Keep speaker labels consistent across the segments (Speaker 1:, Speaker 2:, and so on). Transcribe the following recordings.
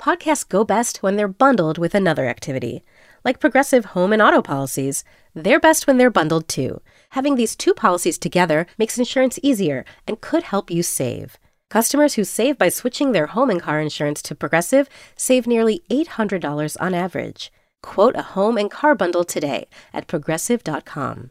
Speaker 1: Podcasts go best when they're bundled with another activity. Like Progressive home and auto policies, they're best when they're bundled too. Having these two policies together makes insurance easier and could help you save. Customers who save by switching their home and car insurance to Progressive save nearly $800 on average. Quote a home and car bundle today at progressive.com.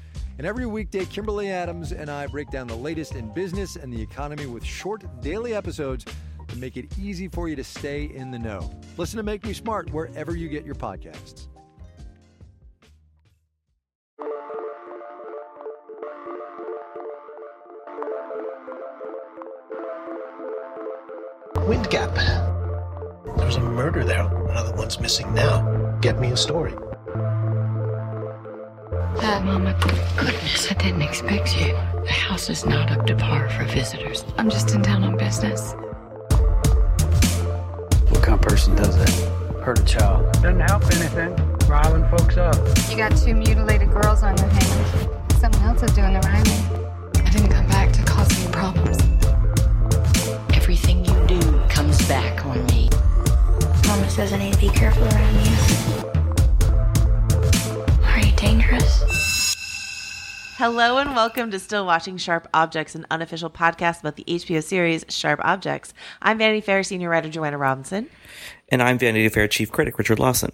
Speaker 2: And every weekday, Kimberly Adams and I break down the latest in business and the economy with short daily episodes to make it easy for you to stay in the know. Listen to Make Me Smart wherever you get your podcasts.
Speaker 3: Wind Gap. There's a murder there. Another one's missing now. Get me a story.
Speaker 4: Uh, Mama, goodness, I didn't expect you. The house is not up to par for visitors. I'm just in town on business.
Speaker 5: What kind of person does that? Hurt a child.
Speaker 6: Doesn't help anything. Riling folks up.
Speaker 7: You got two mutilated girls on your hands. Someone else is doing the riling.
Speaker 4: I didn't come back to cause any problems. Everything you do comes back on me.
Speaker 7: Mama says I need to be careful around you. Are you dangerous?
Speaker 8: Hello and welcome to Still Watching Sharp Objects, an unofficial podcast about the HBO series Sharp Objects. I'm Vanity Fair senior writer Joanna Robinson.
Speaker 9: And I'm Vanity Fair chief critic Richard Lawson.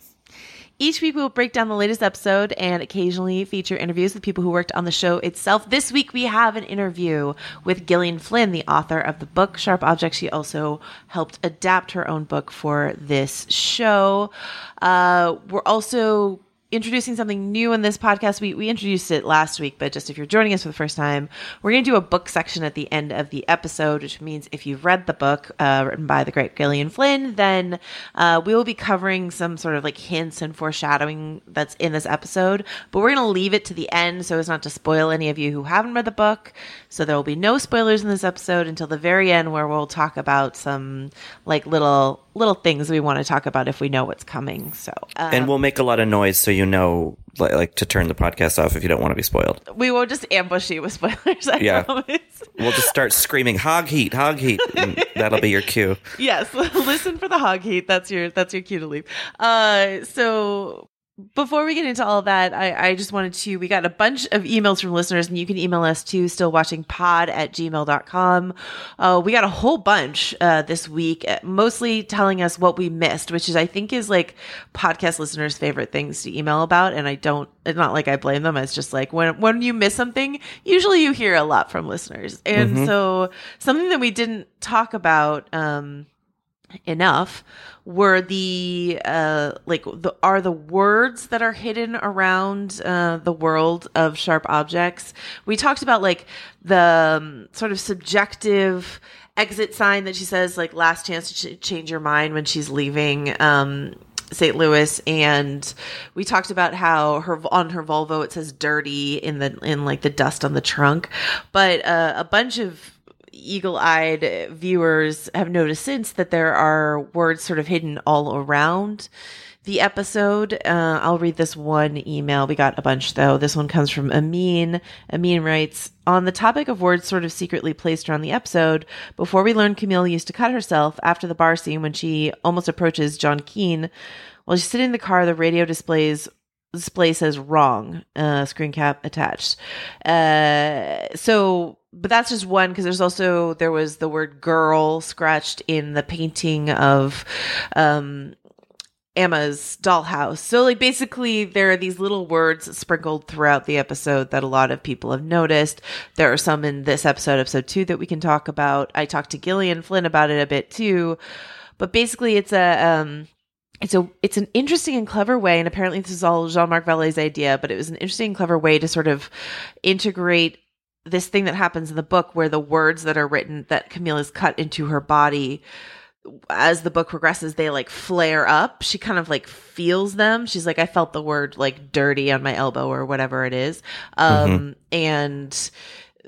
Speaker 8: Each week we will break down the latest episode and occasionally feature interviews with people who worked on the show itself. This week we have an interview with Gillian Flynn, the author of the book Sharp Objects. She also helped adapt her own book for this show. Uh, we're also introducing something new in this podcast. We, we introduced it last week, but just if you're joining us for the first time, we're going to do a book section at the end of the episode, which means if you've read the book uh, written by the great Gillian Flynn, then uh, we will be covering some sort of like hints and foreshadowing that's in this episode. But we're going to leave it to the end so as not to spoil any of you who haven't read the book. So there will be no spoilers in this episode until the very end, where we'll talk about some like little little things we want to talk about if we know what's coming. So um,
Speaker 9: and we'll make a lot of noise so you know like, like, to turn the podcast off if you don't want to be spoiled.
Speaker 8: We won't just ambush you with spoilers. I
Speaker 9: yeah,
Speaker 8: promise.
Speaker 9: we'll just start screaming hog heat, hog heat. that'll be your cue.
Speaker 8: Yes, listen for the hog heat. That's your that's your cue to leave. Uh, so before we get into all that, I, I, just wanted to, we got a bunch of emails from listeners and you can email us to stillwatchingpod at gmail.com. Uh, we got a whole bunch, uh, this week, uh, mostly telling us what we missed, which is, I think is like podcast listeners' favorite things to email about. And I don't, it's not like I blame them. It's just like when, when you miss something, usually you hear a lot from listeners. And mm-hmm. so something that we didn't talk about, um, enough were the uh like the are the words that are hidden around uh the world of sharp objects we talked about like the um, sort of subjective exit sign that she says like last chance to ch- change your mind when she's leaving um St. Louis and we talked about how her on her Volvo it says dirty in the in like the dust on the trunk but uh, a bunch of eagle-eyed viewers have noticed since that there are words sort of hidden all around the episode. Uh, I'll read this one email. We got a bunch though. This one comes from Amin. Amin writes, on the topic of words sort of secretly placed around the episode, before we learned Camille used to cut herself after the bar scene when she almost approaches John Keene, while she's sitting in the car, the radio displays display says wrong, uh, screen cap attached. Uh, so, but that's just one because there's also there was the word girl scratched in the painting of um Amma's dollhouse. So like basically there are these little words sprinkled throughout the episode that a lot of people have noticed. There are some in this episode, episode two, that we can talk about. I talked to Gillian Flynn about it a bit too. But basically it's a um it's a it's an interesting and clever way, and apparently this is all Jean-Marc Vallée's idea, but it was an interesting and clever way to sort of integrate this thing that happens in the book where the words that are written that Camille is cut into her body as the book progresses, they like flare up. She kind of like feels them. She's like, I felt the word like dirty on my elbow or whatever it is. Um, mm-hmm. and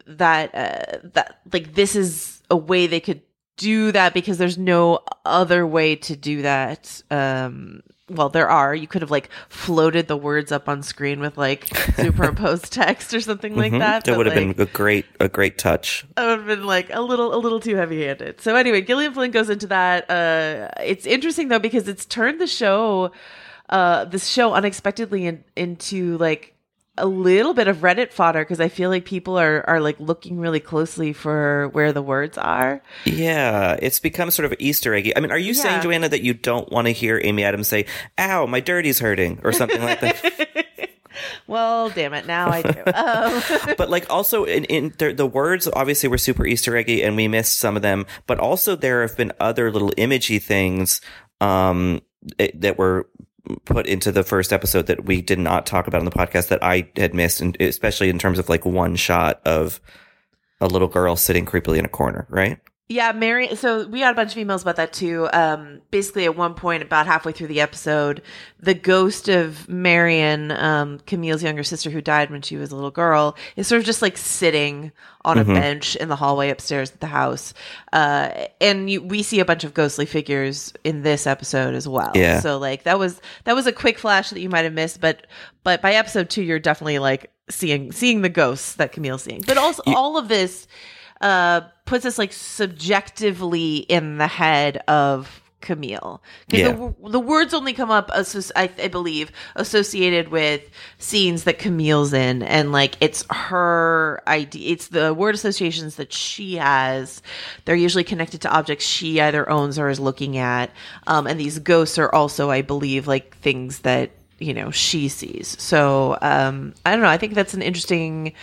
Speaker 8: that, uh, that like this is a way they could do that because there's no other way to do that. Um, well, there are. You could have like floated the words up on screen with like superimposed text or something like mm-hmm. that.
Speaker 9: That would have like, been a great, a great touch.
Speaker 8: That would have been like a little, a little too heavy handed. So anyway, Gillian Flynn goes into that. Uh, it's interesting though because it's turned the show, uh, this show unexpectedly in, into like a little bit of Reddit fodder because I feel like people are are like looking really closely for where the words are.
Speaker 9: Yeah, it's become sort of Easter eggy. I mean, are you yeah. saying, Joanna, that you don't want to hear Amy Adams say, "Ow, my dirty's hurting" or something like that?
Speaker 8: well, damn it, now I do. Um.
Speaker 9: but like also in, in the, the, words obviously were super Easter eggy and we missed some of them, but also there have been other little imagey things um, it, that were put into the first episode that we did not talk about on the podcast that I had missed, and especially in terms of like one shot of a little girl sitting creepily in a corner, right?
Speaker 8: Yeah, Mary. So we got a bunch of emails about that too. Um, basically, at one point, about halfway through the episode, the ghost of Marian, um, Camille's younger sister, who died when she was a little girl, is sort of just like sitting on mm-hmm. a bench in the hallway upstairs at the house. Uh, and you, we see a bunch of ghostly figures in this episode as well.
Speaker 9: Yeah.
Speaker 8: So like that was that was a quick flash that you might have missed, but but by episode two, you're definitely like seeing seeing the ghosts that Camille's seeing. But also you- all of this uh, puts us like subjectively in the head of Camille. Yeah. the, the, words only come up, I, I, believe, associated with scenes that Camille's in. And like, it's her idea, it's the word associations that she has. They're usually connected to objects she either owns or is looking at. Um, and these ghosts are also, I believe, like things that, you know, she sees. So, um, I don't know. I think that's an interesting,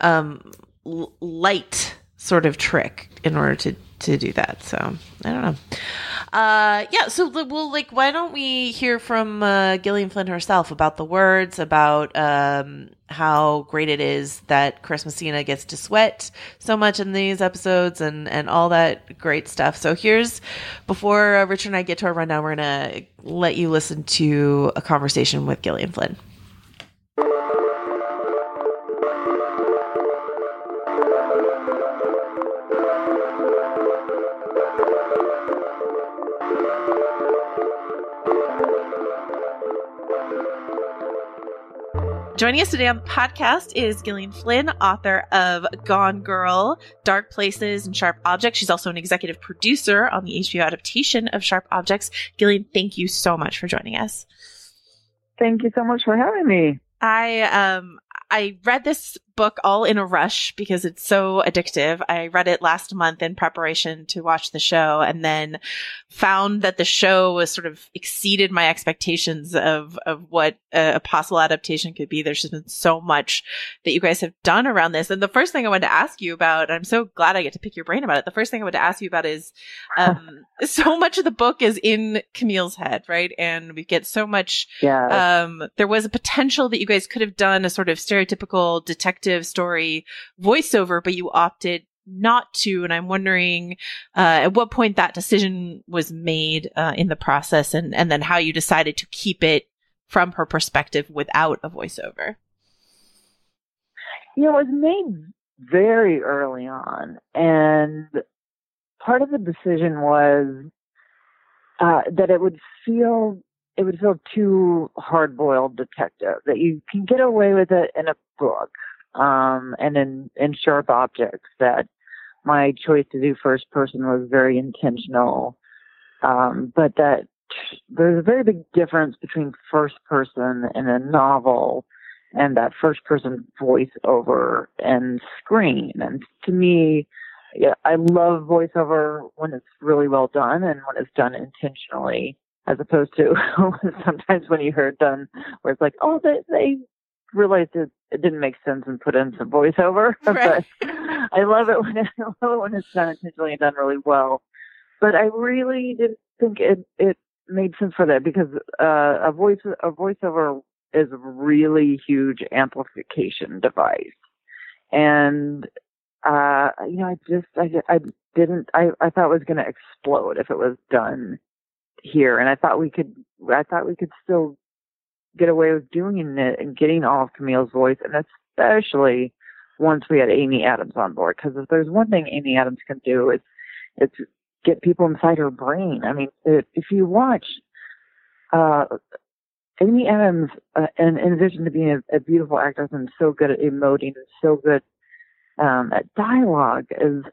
Speaker 8: um, light sort of trick in order to to do that. So I don't know. Uh, yeah. So well, like, why don't we hear from uh, Gillian Flynn herself about the words, about um, how great it is that Chris Messina gets to sweat so much in these episodes, and and all that great stuff. So here's before uh, Richard and I get to our rundown, we're gonna let you listen to a conversation with Gillian Flynn. Joining us today on the podcast is Gillian Flynn, author of Gone Girl, Dark Places, and Sharp Objects. She's also an executive producer on the HBO adaptation of Sharp Objects. Gillian, thank you so much for joining us.
Speaker 10: Thank you so much for having me.
Speaker 8: I um I read this book all in a rush because it's so addictive. I read it last month in preparation to watch the show and then found that the show was sort of exceeded my expectations of, of what a, a possible adaptation could be. There's just been so much that you guys have done around this. And the first thing I wanted to ask you about, I'm so glad I get to pick your brain about it. The first thing I wanted to ask you about is, um, so much of the book is in Camille's head, right? And we get so much,
Speaker 10: yeah.
Speaker 8: um, there was a potential that you guys could have done a sort of stereotypical detective story voiceover, but you opted not to. And I'm wondering uh, at what point that decision was made uh, in the process and, and then how you decided to keep it from her perspective without a voiceover.
Speaker 10: You know, it was made very early on, and part of the decision was uh, that it would feel it would feel too hard boiled detective. That you can get away with it in a book um, and in in sharp objects. That my choice to do first person was very intentional, um, but that there's a very big difference between first person in a novel and that first person voiceover and screen. And to me, yeah, I love voiceover when it's really well done and when it's done intentionally, as opposed to sometimes when you hear it done where it's like, oh, they, they realized it, it didn't make sense and put in some voiceover.
Speaker 8: Right.
Speaker 10: but I love it when it, I love it when it's done intentionally and done really well. But I really didn't think it it made sense for that because uh, a voice a voiceover is a really huge amplification device, and uh, you know I just I, I didn't I I thought it was going to explode if it was done here, and I thought we could I thought we could still get away with doing it and getting all of Camille's voice, and especially once we had Amy Adams on board. Because if there's one thing Amy Adams can do, it's it's get people inside her brain. I mean, if you watch uh, Amy Adams, uh, and in addition to being a, a, beautiful actress and so good at emoting and so good um, at dialogue, is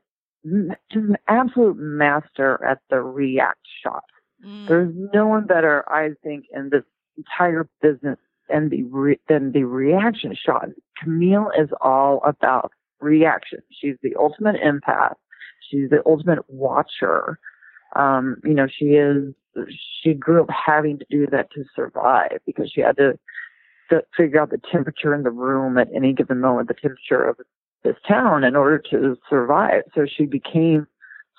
Speaker 10: just an absolute master at the react shot. Mm. There's no one better, I think, in this entire business and the re- than the reaction shot. Camille is all about reaction. She's the ultimate empath. She's the ultimate watcher. Um, you know, she is, she grew up having to do that to survive because she had to, to figure out the temperature in the room at any given moment, the temperature of this town in order to survive. So she became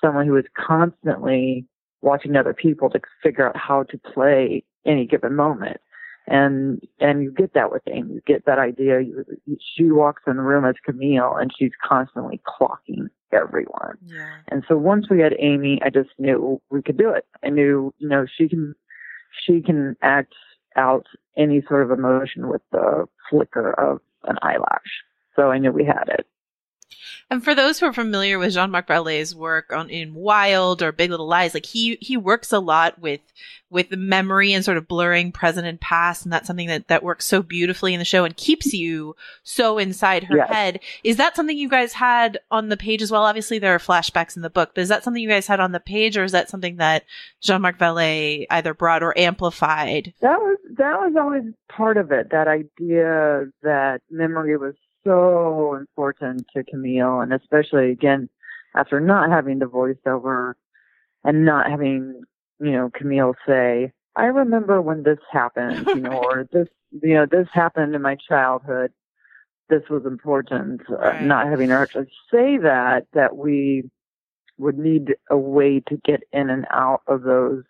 Speaker 10: someone who was constantly watching other people to figure out how to play any given moment and and you get that with Amy. You get that idea. You, she walks in the room as Camille, and she's constantly clocking everyone.
Speaker 8: Yeah.
Speaker 10: And so once we had Amy, I just knew we could do it. I knew, you know, she can she can act out any sort of emotion with the flicker of an eyelash. So I knew we had it.
Speaker 8: And for those who are familiar with Jean-Marc Vallée's work on in Wild or Big Little Lies, like he he works a lot with with memory and sort of blurring present and past, and that's something that that works so beautifully in the show and keeps you so inside her
Speaker 10: yes.
Speaker 8: head. Is that something you guys had on the page as well? Obviously, there are flashbacks in the book, but is that something you guys had on the page, or is that something that Jean-Marc Vallée either brought or amplified?
Speaker 10: That was that was always part of it. That idea that memory was so important to Camille, and especially again after not having the voiceover and not having you know Camille say, "I remember when this happened," you know, or this you know this happened in my childhood. This was important.
Speaker 8: Right.
Speaker 10: Uh, not having her actually say that that we would need a way to get in and out of those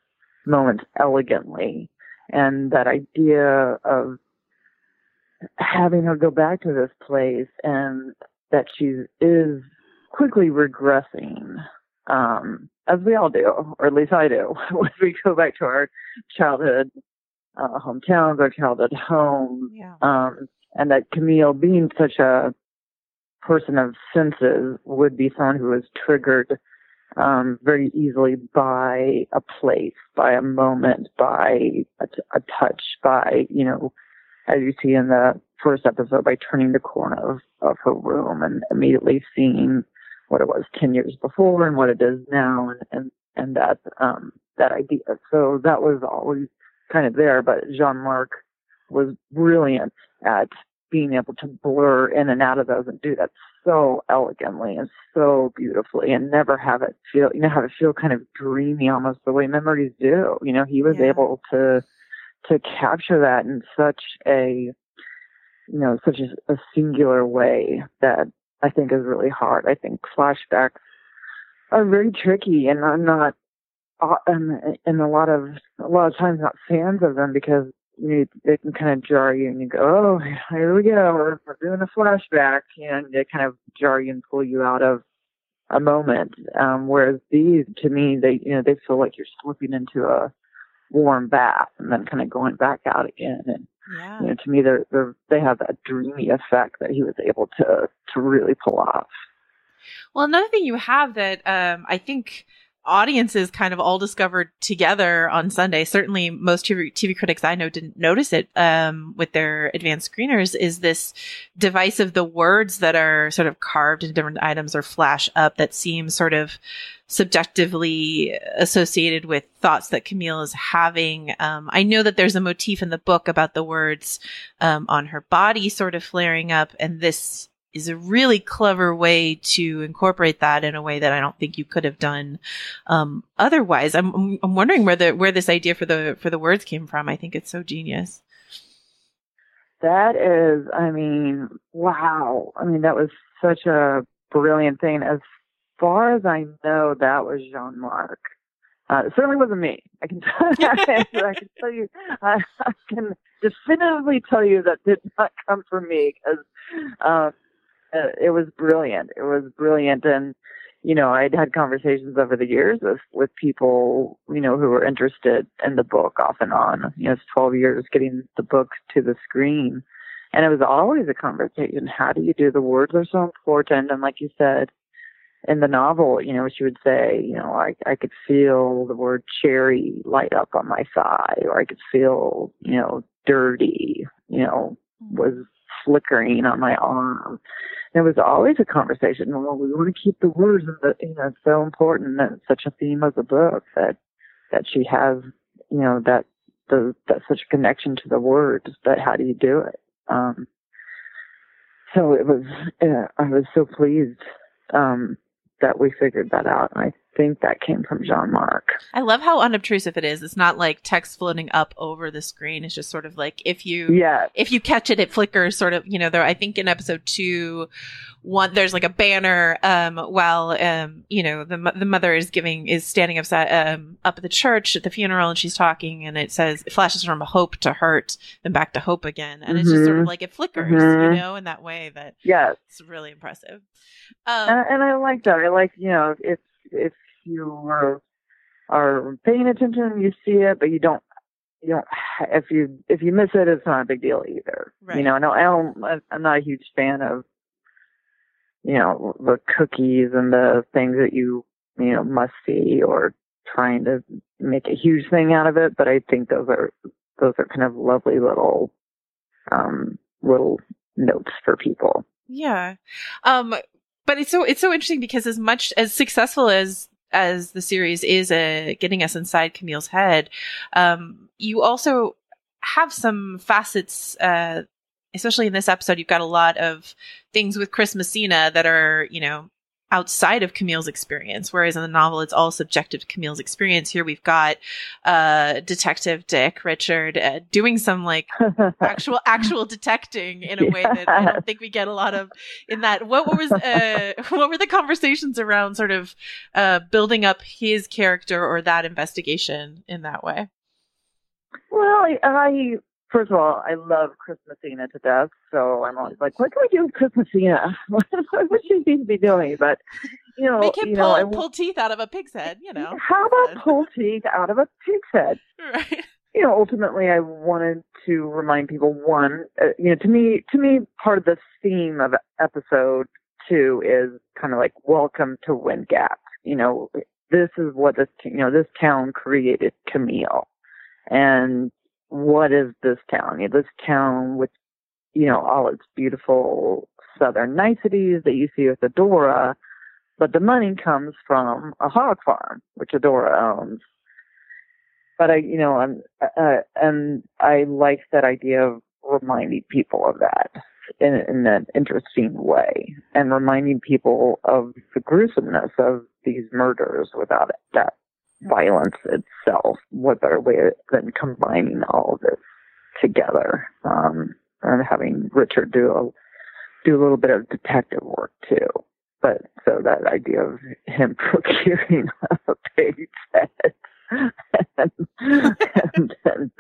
Speaker 10: moments elegantly, and that idea of having her go back to this place and that she is quickly regressing, um, as we all do, or at least I do, when we go back to our childhood uh, hometowns, our childhood home,
Speaker 8: Yeah.
Speaker 10: um, and that Camille, being such a person of senses, would be someone who is triggered um, very easily by a place, by a moment, by a, t- a touch, by you know as you see in the first episode, by turning the corner of, of her room and immediately seeing what it was 10 years before and what it is now and, and, and that, um, that idea. So that was always kind of there, but Jean-Marc was brilliant at being able to blur in and out of those and do that so elegantly and so beautifully and never have it feel, you know, have it feel kind of dreamy almost the way memories do. You know, he was
Speaker 8: Yeah.
Speaker 10: able to, to capture that in such a you know such a, a singular way that I think is really hard. I think flashbacks are very tricky, and I'm not uh, and, and a lot of a lot of times not fans of them because you know, they can kind of jar you, and you go, oh, here we go, we're, we're doing a flashback, and they kind of jar you and pull you out of a moment. Um, whereas these, to me, they you know they feel like you're slipping into a warm bath and then kind of going back out again. And
Speaker 8: Yeah.
Speaker 10: You know, to me, they're, they're they have that dreamy effect that he was able to to really pull off.
Speaker 8: Well, another thing you have that um, I think audiences kind of all discovered together on Sunday. Certainly, most TV, TV critics I know didn't notice it um, with their advanced screeners. Is this device of the words that are sort of carved into different items or flash up that seem sort of subjectively associated with thoughts that Camille is having. Um, I know that there's a motif in the book about the words um, on her body sort of flaring up, and this is a really clever way to incorporate that in a way that I don't think you could have done um, otherwise. I'm I'm wondering where the where this idea for the for the words came from. I think it's so genius.
Speaker 10: That is, I mean, wow. I mean, that was such a brilliant thing. As far as I know, that was Jean Marc. Uh, it certainly wasn't me. I can I can tell you, I, I, can definitively tell you that did not come from me because uh, uh, it was brilliant. It was brilliant, and you know, I'd had conversations over the years with with people, you know, who were interested in the book off and on. You know, it's 12 years getting the book to the screen, and it was always a conversation. How do you do? The words are so important, and like you said, in the novel, you know, she would say, you know, I I could feel the word cherry light up on my thigh, or I could feel, you know, dirty, you know, was flickering on my arm. There was always a conversation. Well, we want to keep the words, and you know, it's so important that such a theme of the book that that she has, you know, that the that such a connection to the words. But how do you do it? Um, so it was. Uh, I was so pleased um, that we figured that out. And I think that came from Jean Marc.
Speaker 8: I love how unobtrusive it is. It's not like text floating up over the screen. It's just sort of like if you
Speaker 10: yeah.
Speaker 8: if you catch it, it flickers sort of, you know, there I think in episode two, one there's like a banner um while um you know the the mother is giving is standing upside um up at the church at the funeral and she's talking and it says it flashes from hope to hurt and back to hope again and mm-hmm. it's just sort of
Speaker 10: Mm-hmm.
Speaker 8: like it flickers
Speaker 10: Mhm.
Speaker 8: you know in that way that
Speaker 10: Yes.
Speaker 8: it's really impressive um
Speaker 10: and, and I like that. I like you know if if you are are paying attention, you see it, but you don't you don't if you if you miss it, it's not a big deal either.
Speaker 8: Right.
Speaker 10: You know, no, I don't. I- I'm not a huge fan of you know the cookies and the things that you you know must see or trying to make a huge thing out of it. But I think those are those are kind of lovely little um little notes for people.
Speaker 8: Yeah. Um but it's so it's so interesting because as much as successful as as the series is uh, getting us inside Camille's head, um you also have some facets uh especially in this episode you've got a lot of things with Chris Messina that are, you know, outside of Camille's experience whereas in the novel it's all subjective to Camille's experience. Here we've got uh detective Dick Richard uh, doing some like actual actual detecting in a way that I don't think we get a lot of in that. What, what was uh, what were the conversations around sort of uh, building up his character or that investigation in that way?
Speaker 10: Well, I, I first of all, I love Chris Messina to death, so I'm always like, what can we do with Chris Messina? what should we be doing? But you know,
Speaker 8: Make him
Speaker 10: you
Speaker 8: pull
Speaker 10: know,
Speaker 8: pull teeth out of a pig's head, you know.
Speaker 10: how about pull teeth out of a pig's head?
Speaker 8: Right.
Speaker 10: You know, ultimately, I wanted to remind people one, uh, you know, to me, to me, part of the theme of episode two is kind of like welcome to Wind Gap. You know, this is what this, you know, this town created Camille, and what is this town? This town with, you know, all its beautiful southern niceties that you see with Adora, but the money comes from a hog farm, which Adora owns. But I, you know, I'm, uh, and I like that idea of reminding people of that in, in an interesting way, and reminding people of the gruesomeness of these murders without that violence itself. What better way than combining all of this together, um, and having Richard do a do a little bit of detective work too. But so that idea of him procuring a pig's head and, and then,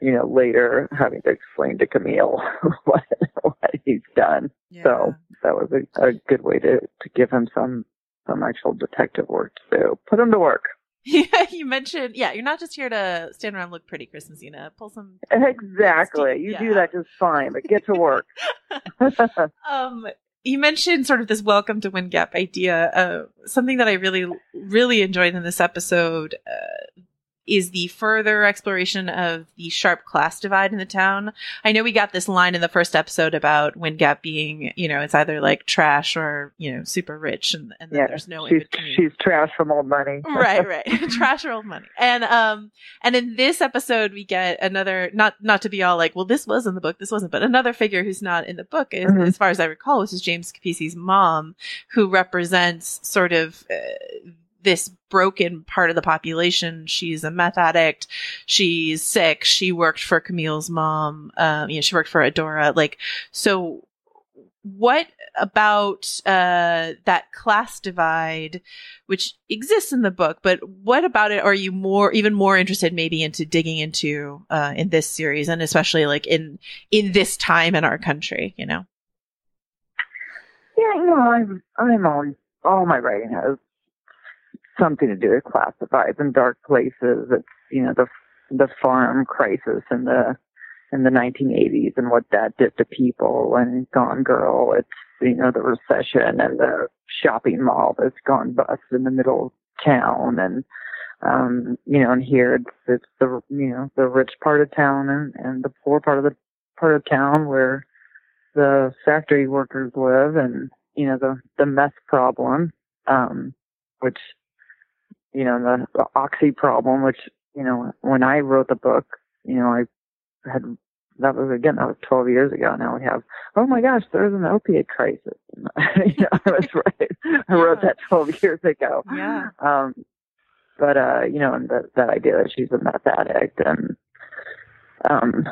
Speaker 10: you know, later having to explain to Camille what, what he's done. So that was a, a good way to, to give him some, some actual detective work to do. Put him to work.
Speaker 8: Yeah, you mentioned, yeah, you're not just here to stand around and look pretty, Chris Messina. Pull some.
Speaker 10: Exactly. You
Speaker 8: Yeah.
Speaker 10: do that just fine, but get to work.
Speaker 8: Um, you mentioned sort of this welcome to Wind Gap idea. Uh, something that I really, really enjoyed in this episode uh, is the further exploration of the sharp class divide in the town. I know we got this line in the first episode about Wind Gap being, you know, it's either like trash or you know super rich, and, and
Speaker 10: yeah,
Speaker 8: there's no in
Speaker 10: she's
Speaker 8: between
Speaker 10: she's trash from old money.
Speaker 8: right right trash or old money and um and in this episode we get another not not to be all like well this was in the book this wasn't but another figure who's not in the book is,
Speaker 10: Mhm.
Speaker 8: as far as i recall which is james capisi's mom who represents sort of uh, this broken part of the population. She's a meth addict. She's sick. She worked for camille's mom. Um you know she worked for adora. Like so what about uh that class divide which exists in the book but what about it are you more even more interested maybe into digging into uh in this series and especially like in in this time in our country you know?
Speaker 10: Yeah, you know, I'm I'm always all my writing has something to do with classifieds and dark places. It's you know the the farm crisis in the in the 1980s and what that did to people and Gone Girl. It's you know the recession and the shopping mall that's gone bust in the middle of town and um you know and here it's it's the you know the rich part of town and and the poor part of the part of town where the factory workers live and you know the the meth problem um which you know the, the oxy problem which you know when i wrote the book you know i had that was again that was 12 years ago. Now we have oh my gosh there's an opiate crisis. You know i was right. I wrote that 12 years ago.
Speaker 8: Yeah.
Speaker 10: Um but uh you know and that that idea that she's a meth addict and um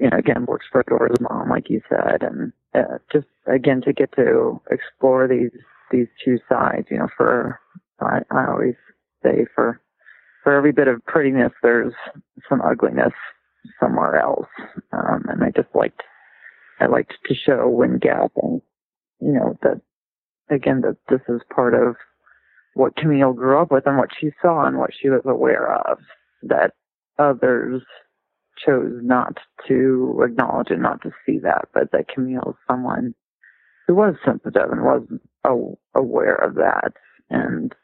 Speaker 10: you know again works for Dora's mom like you said. And uh, just again to get to explore these these two sides you know for I, I always say for for every bit of prettiness there's some ugliness somewhere else. Um and I just liked I liked to show Wind Gap and you know that again that this is part of what Camille grew up with and what she saw and what she was aware of that others chose not to acknowledge and not to see that, but that Camille is someone who was sensitive and was aware of that, and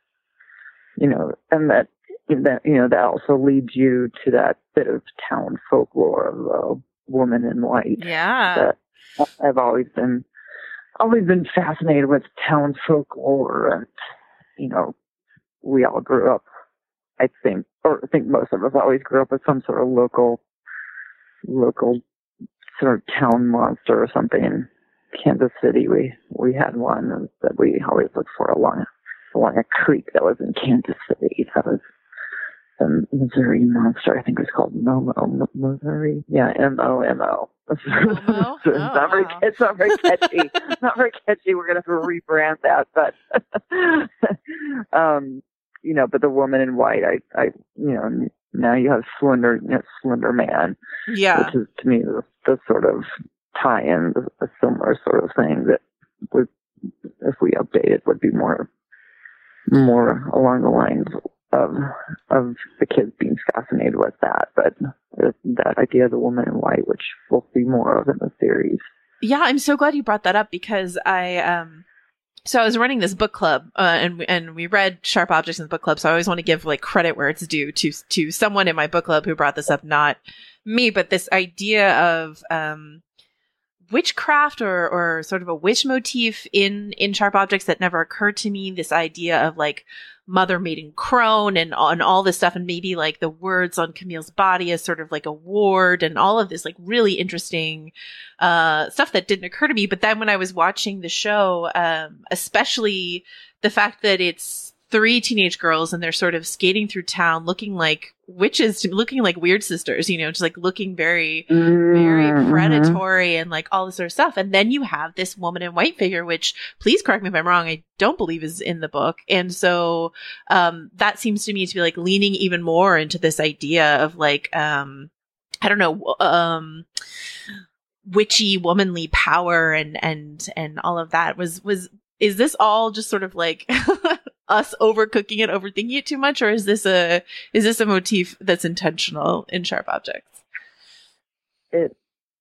Speaker 10: you know, and that that you know that also leads you to that bit of town folklore of the woman in white
Speaker 8: yeah.
Speaker 10: that I've always been always been fascinated with town folklore and you know we all grew up I think or I think most of us always grew up with some sort of local local sort of town monster or something. In Kansas City we we had one that we always looked for along along a creek that was in Kansas City that was the Missouri monster. I think it was called Momo. Missouri, yeah, M O M O. Not very.
Speaker 8: Oh.
Speaker 10: It's not very catchy. not very catchy. We're gonna have to rebrand that, but um, you know, but the woman in white, I, I, you know, now you have Slender, you know, Slender Man,
Speaker 8: yeah
Speaker 10: which is to me the, the sort of tie-in, a similar sort of thing that would, if we update it, would be more, more along the lines of of the kids being fascinated with that. But that idea of the woman in white, which we'll see more of in the series.
Speaker 8: Yeah, I'm so glad you brought that up because I um so I was running this book club uh, and and we read Sharp Objects in the book club, so I always want to give like credit where it's due to to someone in my book club who brought this up, not me, but this idea of um witchcraft or or sort of a witch motif in in Sharp Objects that never occurred to me. This idea of like mother maiden crone and and all this stuff and maybe like the words on Camille's body as sort of like a ward and all of this like really interesting uh stuff that didn't occur to me but then when I was watching the show um especially the fact that it's three teenage girls and they're sort of skating through town looking like witches looking like weird sisters you know just like looking very very
Speaker 10: Mhm.
Speaker 8: predatory and like all this sort of stuff. And then you have this woman in white figure, which please correct me if I'm wrong, I don't believe is in the book. And so um that seems to me to be like leaning even more into this idea of like um I don't know um witchy womanly power and and and all of that was was is this all just sort of like us overcooking it, overthinking it too much, or is this a is this a motif that's intentional in Sharp Objects?
Speaker 10: It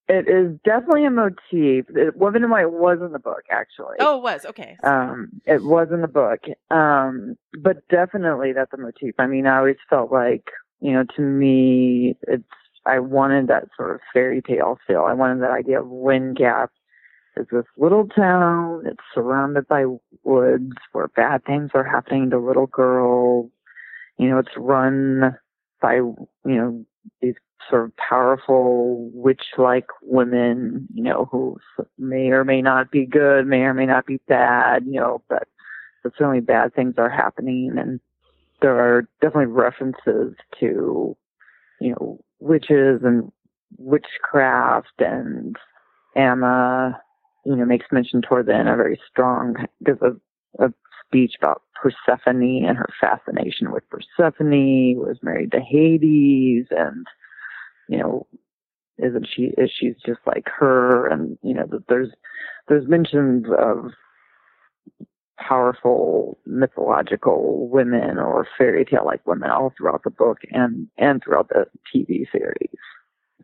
Speaker 10: it is definitely a motif. It, Woman in White was in the book, actually.
Speaker 8: Oh, it was okay.
Speaker 10: Um, it was in the book, um, but definitely that's a motif. I mean, I always felt like, you know, to me, it's I wanted that sort of fairy tale feel. I wanted that idea of Wind Gap is this little town. It's surrounded by woods where bad things are happening to little girls. You know, it's run by you know these sort of powerful witch-like women, you know, who may or may not be good, may or may not be bad, you know, but, certainly bad things are happening, and there are definitely references to, you know, witches and witchcraft, and Amma, you know, makes mention toward the end a very strong, there's a, a speech about Persephone and her fascination with Persephone, was married to Hades, and you know, isn't she? Is she's just like her? And you know, that there's there's mentions of powerful mythological women or fairy tale like women all throughout the book and and throughout the TV series.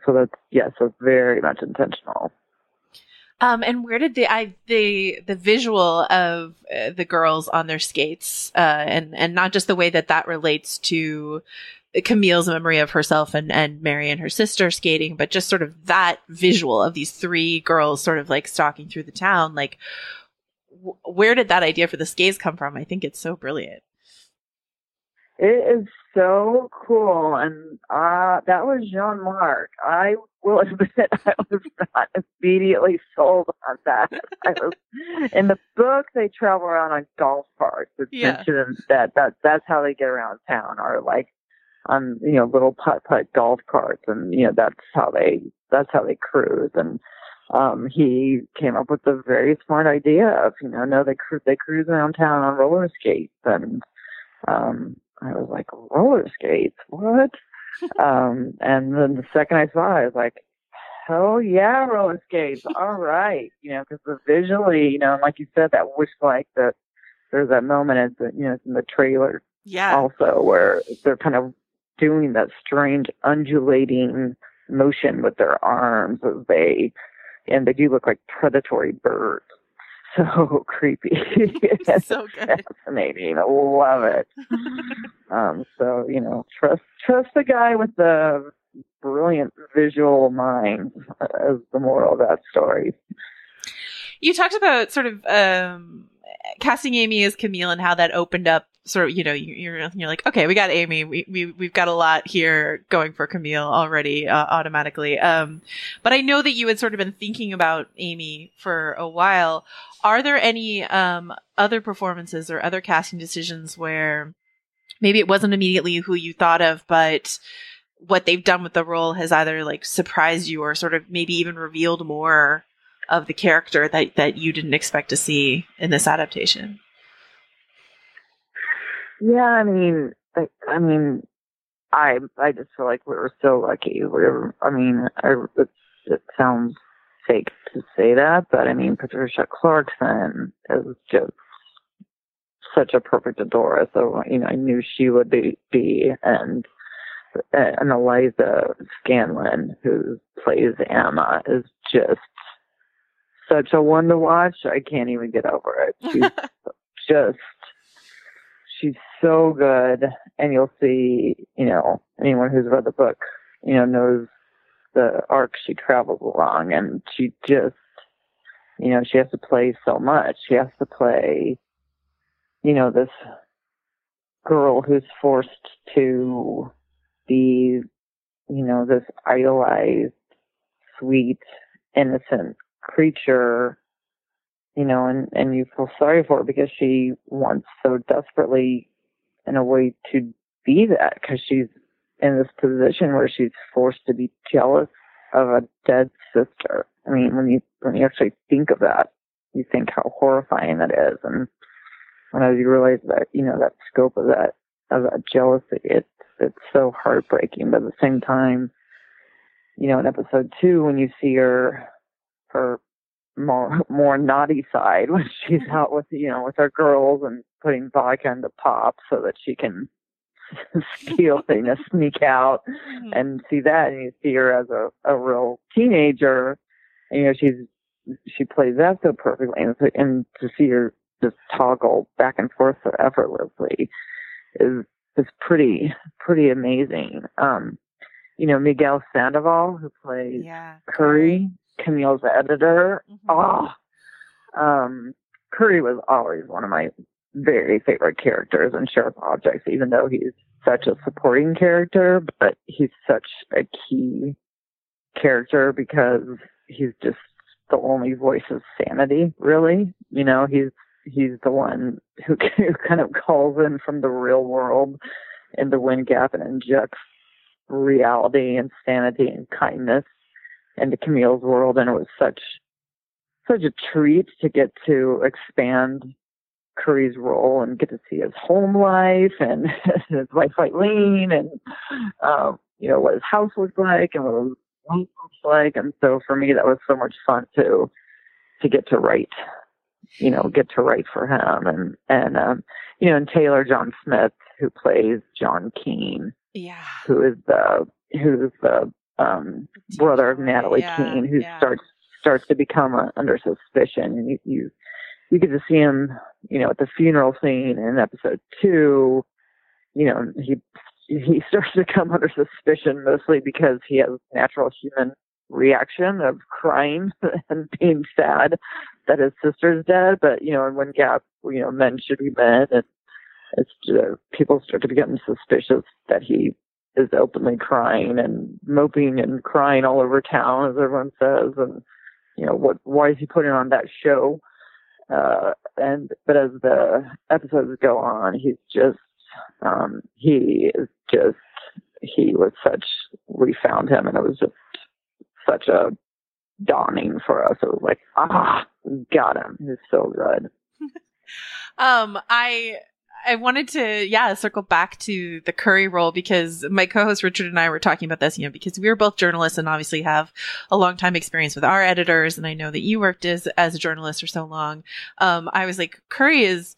Speaker 10: So that's yes, so very much intentional.
Speaker 8: Um, and where did the I the the visual of uh, the girls on their skates, uh, and and not just the way that that relates to Camille's memory of herself and and Mary and her sister skating, but just sort of that visual of these three girls sort of like stalking through the town. Like, where did that idea for the skates come from? I think it's so brilliant.
Speaker 10: It is so cool, and uh, that was Jean Marc. I will admit I was not immediately sold on that. I was in the book. They travel around on golf carts. It's
Speaker 8: Yeah.
Speaker 10: mentioned that that that's how they get around town, or like on you know little putt putt golf carts, and you know that's how they that's how they cruise. And um he came up with the very smart idea of you know no they cru- they cruise around town on roller skates and um I was like, roller skates? What? um, and then the second I saw it, I was like, hell yeah, roller skates. All right. You know, because visually, you know, like you said, that wish like that there's that moment, it's, you know, it's in the trailer
Speaker 8: Yeah.
Speaker 10: also where they're kind of doing that strange undulating motion with their arms as they, and they do look like predatory birds. So creepy.
Speaker 8: so good.
Speaker 10: Fascinating. I love it. um, so, you know, trust, trust the guy with the brilliant visual mind as the moral of that story.
Speaker 8: You talked about sort of um, casting Amy as Camille and how that opened up sort of, you know, you- you're, you're like, okay, we got Amy. We, we, we've got a lot here going for Camille already, uh, automatically. Um, but I know that you had sort of been thinking about Amy for a while. Are there any, um, other performances or other casting decisions where maybe it wasn't immediately who you thought of, but what they've done with the role has either like surprised you or sort of maybe even revealed more of the character that, that you didn't expect to see in this adaptation?
Speaker 10: Yeah, I mean, I, I mean, I I just feel like we were so lucky. We were, I mean, I, it, it sounds fake to say that, but I mean, Patricia Clarkson is just such a perfect Adora. So you know, I knew she would be, be and and Eliza Scanlen, who plays Amma, is just such a one to watch. I can't even get over it. She's just she's so good and you'll see you know anyone who's read the book you know knows the arc she travels along and she just you know she has to play so much she has to play you know this girl who's forced to be you know this idolized sweet innocent creature you know, and, and you feel sorry for her because she wants so desperately in a way to be that because she's in this position where she's forced to be jealous of a dead sister. I mean, when you, when you actually think of that, you think how horrifying that is. And when you realize that, you know, that scope of that, of that jealousy, it's, it's so heartbreaking. But at the same time, you know, in episode two, when you see her, her more more naughty side when she's out with you know with her girls and putting vodka into pop so that she can steal things, sneak out and see that and you see her as a, a real teenager and, you know she's she plays that so perfectly and, so, and to see her just toggle back and forth so effortlessly is is pretty pretty amazing. Um you know miguel sandoval who plays
Speaker 8: Yeah.
Speaker 10: curry camille's editor oh um curry was always one of my very favorite characters in Sharp Objects, even though he's such a supporting character, but he's such a key character because he's just the only voice of sanity, really. You know, he's he's the one who, who kind of calls in from the real world into Wind Gap and injects reality and sanity and kindness into Camille's world and it was such such a treat to get to expand Curry's role and get to see his home life and his wife Eileen and um, you know what his house looks like and what his life looks like. And so for me, that was so much fun to to get to write, you know, get to write for him and and um, you know, and Taylor John Smith who plays John Keene,
Speaker 8: Yeah.
Speaker 10: who is the who's the um, brother of Natalie
Speaker 8: Yeah,
Speaker 10: Keene, who
Speaker 8: yeah.
Speaker 10: starts starts to become uh, under suspicion, and you, you you get to see him, you know, at the funeral scene in episode two. You know, he he starts to come under suspicion mostly because he has natural human reaction of crying and being sad that his sister's dead. But you know, in Wind Gap, you know, men should be men, and it's uh, people start to become suspicious that he is openly crying and moping and crying all over town, as everyone says, and you know what? Why is he putting on that show? Uh, and but as the episodes go on, he's just um, he is just he was such we found him, and it was just such a dawning for us. It was like ah, got him. He's so good.
Speaker 8: Um, I I wanted to yeah circle back to the Curry role because my co-host Richard and I were talking about this, you know, because we are both journalists and obviously have a long time experience with our editors, and I know that you worked as as a journalist for so long. Um, I was like, Curry is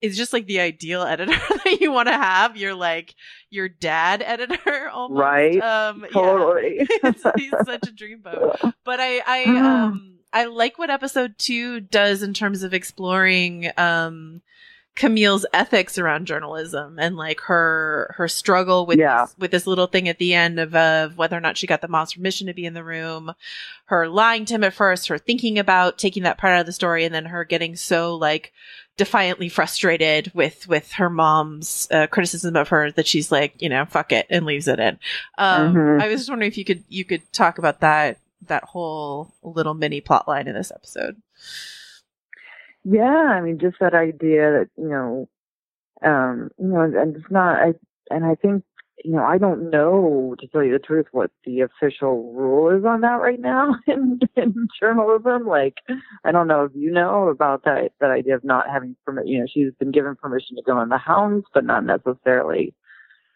Speaker 8: is just like the ideal editor that you want to have. You're like your dad editor almost.
Speaker 10: Right.
Speaker 8: Um, yeah.
Speaker 10: Totally.
Speaker 8: he's such a dreamboat. But I, I, um, I like what episode two does in terms of exploring, um, Camille's ethics around journalism and like her her struggle with
Speaker 10: Yeah.
Speaker 8: this, with this little thing at the end of, of whether or not she got the mom's permission to be in the room, her lying to him at first, her thinking about taking that part out of the story, and then her getting so like defiantly frustrated with with her mom's uh, criticism of her that she's like you know fuck it and leaves it in. Um,
Speaker 10: Mhm.
Speaker 8: I was just wondering if you could you could talk about that that whole little mini plot line in this episode.
Speaker 10: Yeah, I mean, just that idea that you know, um, you know, and it's not. I and I think you know, I don't know to tell you the truth what the official rule is on that right now in, in journalism. Like, I don't know if you know about that that idea of not having permit. You know, she's been given permission to go in the hounds, but not necessarily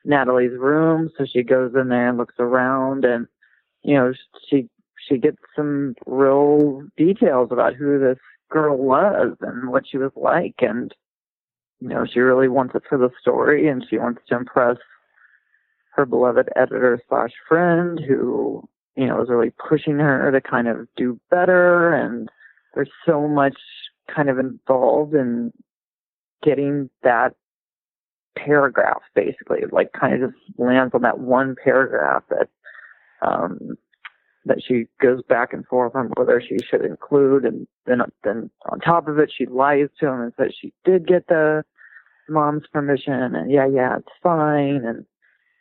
Speaker 10: Natalie's room. So she goes in there and looks around, and you know, she she gets some real details about who this girl was and what she was like. And you know she really wants it for the story and she wants to impress her beloved editor slash friend who you know is really pushing her to kind of do better. And there's so much kind of involved in getting that paragraph basically. Like kind of just lands on that one paragraph that um that she goes back and forth on whether she should include, and then then on top of it, she lies to him and says she did get the mom's permission, and yeah, yeah, it's fine, and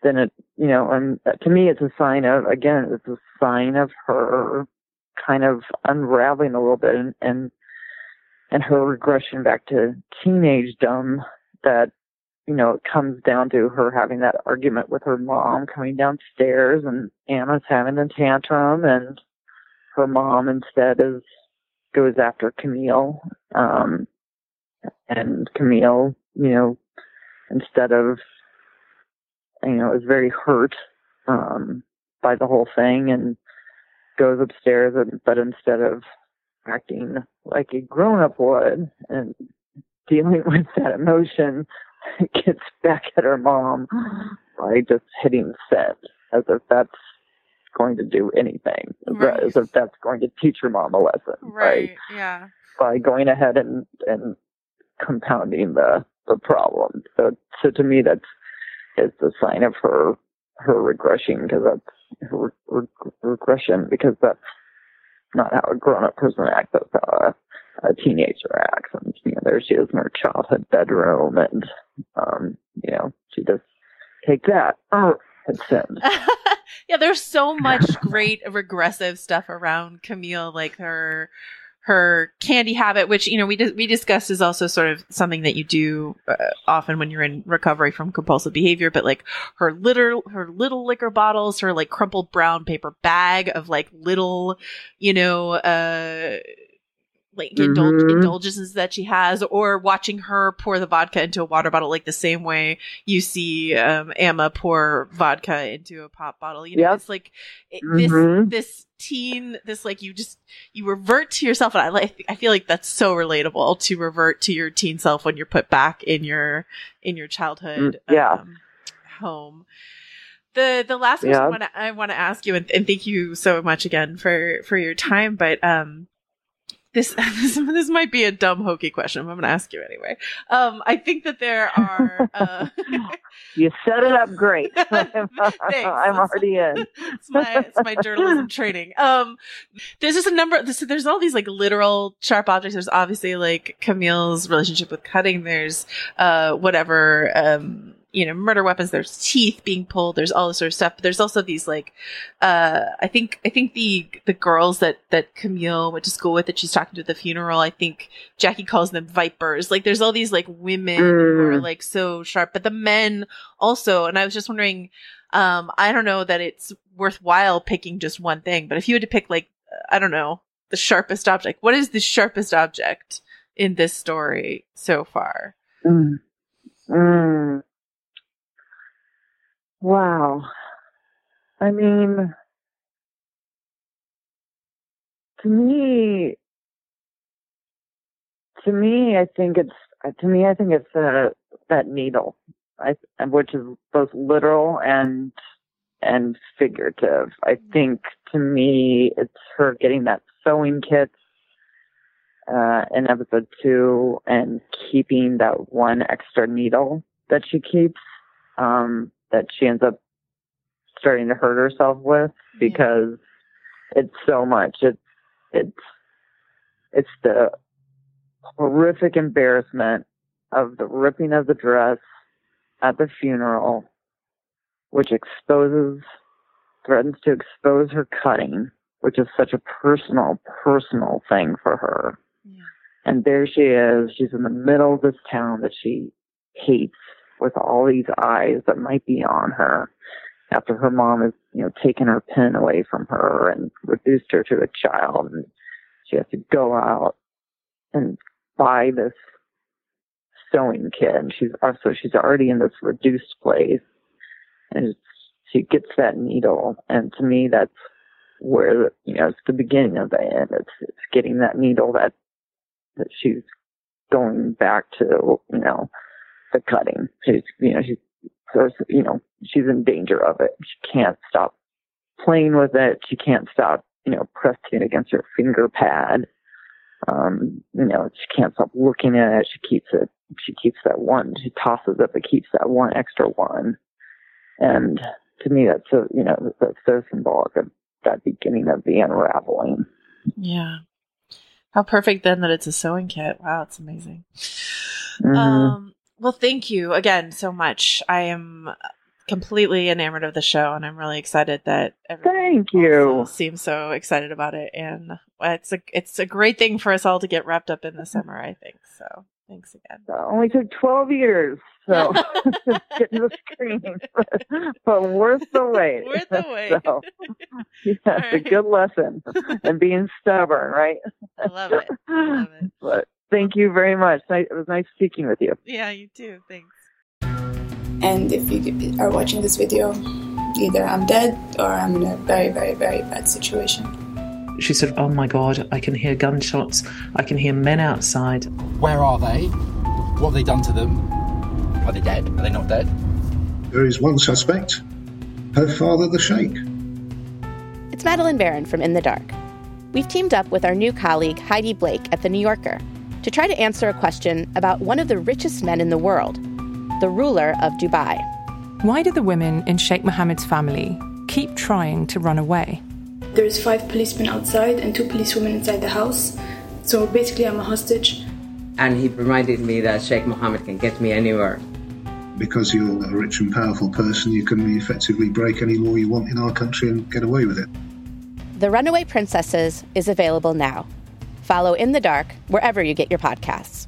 Speaker 10: then it, you know, and to me, it's a sign of again, it's a sign of her kind of unraveling a little bit, and and, and her regression back to teenage teenagedom that you know, it comes down to her having that argument with her mom coming downstairs and Amma's having a tantrum and her mom instead is goes after Camille. Um and Camille, you know, instead of you know, is very hurt um by the whole thing and goes upstairs and but instead of acting like a grown up would and dealing with that emotion gets back at her mom by just hitting send as if that's going to do anything,
Speaker 8: Right.
Speaker 10: as if that's going to teach her mom a lesson,
Speaker 8: Right. Yeah.
Speaker 10: By going ahead and, and compounding the, the problem. So, so to me, that's, it's a sign of her, her regression because that's her re- regression because that's not how a grown up person acts. That's how a, a teenager. And, you know, there she is in her childhood bedroom and, um, you know, she just take that. Oh, send.
Speaker 8: yeah, there's so much great regressive stuff around Camille, like her her candy habit, which you know we dis- we discussed is also sort of something that you do uh, often when you're in recovery from compulsive behavior. But like her little her little liquor bottles, her like crumpled brown paper bag of like little, you know, uh like
Speaker 10: Mhm.
Speaker 8: indulgences that she has, or watching her pour the vodka into a water bottle, like the same way you see um, Amma pour vodka into a pop bottle. You know,
Speaker 10: Yep.
Speaker 8: it's like it,
Speaker 10: Mhm.
Speaker 8: this this teen, this like you just you revert to yourself, and I like I feel like that's so relatable to revert to your teen self when you're put back in your in your childhood
Speaker 10: Mm, yeah.
Speaker 8: um, home. The the last question
Speaker 10: Yeah.
Speaker 8: I want to I want to ask you, and, and thank you so much again for for your time, but um this this, this might be a dumb hokey question, but I'm going to ask you anyway. Um, I think that there are. Uh,
Speaker 10: You set it up great. I'm, I'm already in.
Speaker 8: it's my it's my journalism training. Um, there's just a number. There's, there's all these like literal sharp objects. There's obviously like Camille's relationship with cutting. There's uh whatever um you know murder weapons. There's teeth being pulled. There's all this sort of stuff. But there's also these like uh I think I think the the girls that that Camille went to school with that she's talking to at the funeral. I think Jackie calls them vipers. Like there's all these like women who are
Speaker 10: Mm.
Speaker 8: like so sharp, but the men also. And I was just wondering um, I don't know that it's worthwhile picking just one thing, but if you had to pick like, I don't know, the sharpest object, what is the sharpest object in this story so far?
Speaker 10: Mm. Mm. Wow. I mean, to me, to me, I think it's to me, I think it's uh, that needle, I which is both literal and and figurative. I think to me, it's her getting that sewing kit uh, in episode two and keeping that one extra needle that she keeps um, that she ends up starting to hurt herself with because it's so much. It's it's it's the horrific embarrassment of the ripping of the dress at the funeral, which exposes threatens to expose her cutting, which is such a personal, personal thing for her. And there she is. She's in the middle of this town that she hates with all these eyes that might be on her after her mom has, you know, taken her pen away from her and reduced her to a child. And she has to go out and buy this sewing kit. And she's also, she's already in this reduced place. And she gets that needle. And to me, that's where, you know, it's the beginning of the end. It's, it's getting that needle that that she's going back to, you know, the cutting. She's, you know, she's, you know, she's in danger of it. She can't stop playing with it. She can't stop, you know, pressing it against her finger pad. Um, you know, she can't stop looking at it. She keeps it, she keeps that one, she tosses it, but keeps that one extra one. And to me, that's so, you know, that's so symbolic of that beginning of the unraveling.
Speaker 8: Yeah. How perfect then that it's a sewing kit. Wow, it's amazing.
Speaker 10: Mhm.
Speaker 8: Um, well, thank you again so much. I am completely enamored of the show, and I'm really excited that everyone
Speaker 10: Thank you.
Speaker 8: seems so excited about it. And it's a it's a great thing for us all to get wrapped up in the summer. I think so. Thanks again.
Speaker 10: It only took 12 years, so just get to the screen, but, but worth the wait.
Speaker 8: Worth the wait.
Speaker 10: So, yeah, it's a good lesson and being stubborn, right?
Speaker 8: I love it. love it.
Speaker 10: But thank you very much. It was nice speaking with you.
Speaker 8: Yeah, you too. Thanks.
Speaker 11: And if you are watching this video, either I'm dead or I'm in a very, very, very bad situation.
Speaker 12: She said, Oh my God, I can hear gunshots. I can hear men outside.
Speaker 13: Where are they? What have they done to them? Are they dead? Are they not dead?
Speaker 14: There is one suspect her father, the Sheikh.
Speaker 15: It's Madeleine Baran from In the Dark. We've teamed up with our new colleague Heidi Blake at The New Yorker to try to answer a question about one of the richest men in the world, the ruler of Dubai.
Speaker 16: Why do the women in Sheikh Mohammed's family keep trying to run away?
Speaker 11: There's five policemen outside and two policewomen inside the house. So basically, I'm a hostage.
Speaker 17: And he reminded me that Sheikh Mohammed can get me anywhere.
Speaker 14: Because you're a rich and powerful person, you can effectively break any law you want in our country and get away with it.
Speaker 15: The Runaway Princesses is available now. Follow In the Dark wherever you get your podcasts.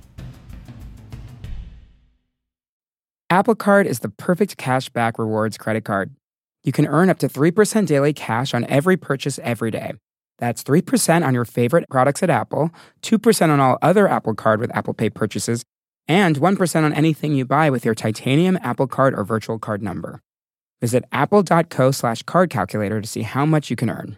Speaker 18: Apple Card is the perfect cash back rewards credit card. You can earn up to 3% daily cash on every purchase every day. That's 3% on your favorite products at Apple, 2% on all other Apple Card with Apple Pay purchases, and 1% on anything you buy with your titanium Apple Card or virtual card number. Visit apple.co slash card calculator to see how much you can earn.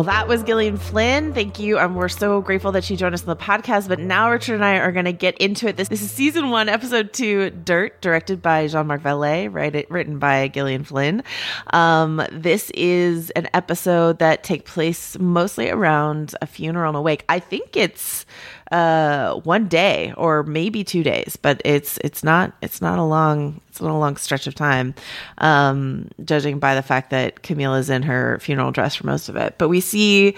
Speaker 8: Well, that was Gillian Flynn. Thank you. Um, we're so grateful that she joined us on the podcast. But now Richard and I are going to get into it. This, this is season one, episode two, Dirt, directed by Jean Marc Vallée, right, written by Gillian Flynn. Um, this is an episode that takes place mostly around a funeral and a wake. I think it's uh, one day or maybe two days, but it's it's not it's not a long not a long stretch of time, um, judging by the fact that Camille is in her funeral dress for most of it. But we see.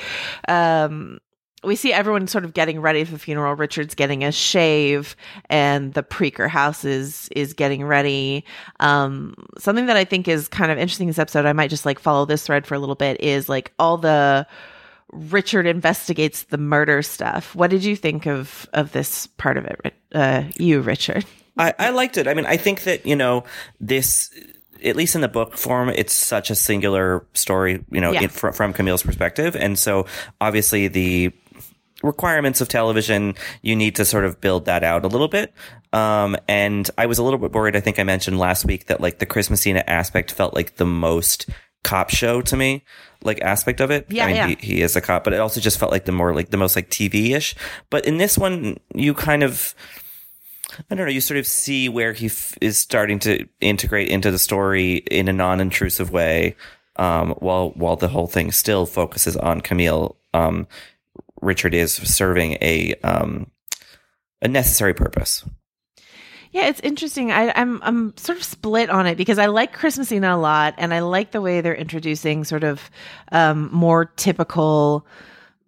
Speaker 8: Um, we see everyone sort of getting ready for the funeral. Richard's getting a shave, and the Preaker house is is getting ready. Um, something that I think is kind of interesting in this episode, I might just like follow this thread for a little bit, is like all the Richard investigates the murder stuff. What did you think of of this part of it, uh, you, Richard?
Speaker 9: I, I liked it. I mean, I think that you know this at least in the book form, it's such a singular story, you know, yeah. in, from, from Camille's perspective. And so obviously the requirements of television, you need to sort of build that out a little bit. Um, and I was a little bit worried. I think I mentioned last week that like the Chris Messina aspect felt like the most cop show to me, like aspect of it.
Speaker 8: Yeah,
Speaker 9: I mean,
Speaker 8: yeah.
Speaker 9: He, he is a cop, but it also just felt like the more like the most like TV ish. But in this one, you kind of, I don't know, you sort of see where he f- is starting to integrate into the story in a non intrusive way. Um, while while the whole thing still focuses on Camille, um, Richard is serving a um, a necessary purpose.
Speaker 8: Yeah, it's interesting. I, am I'm, I'm sort of split on it because I like Chris Messina a lot, and I like the way they're introducing sort of um, more typical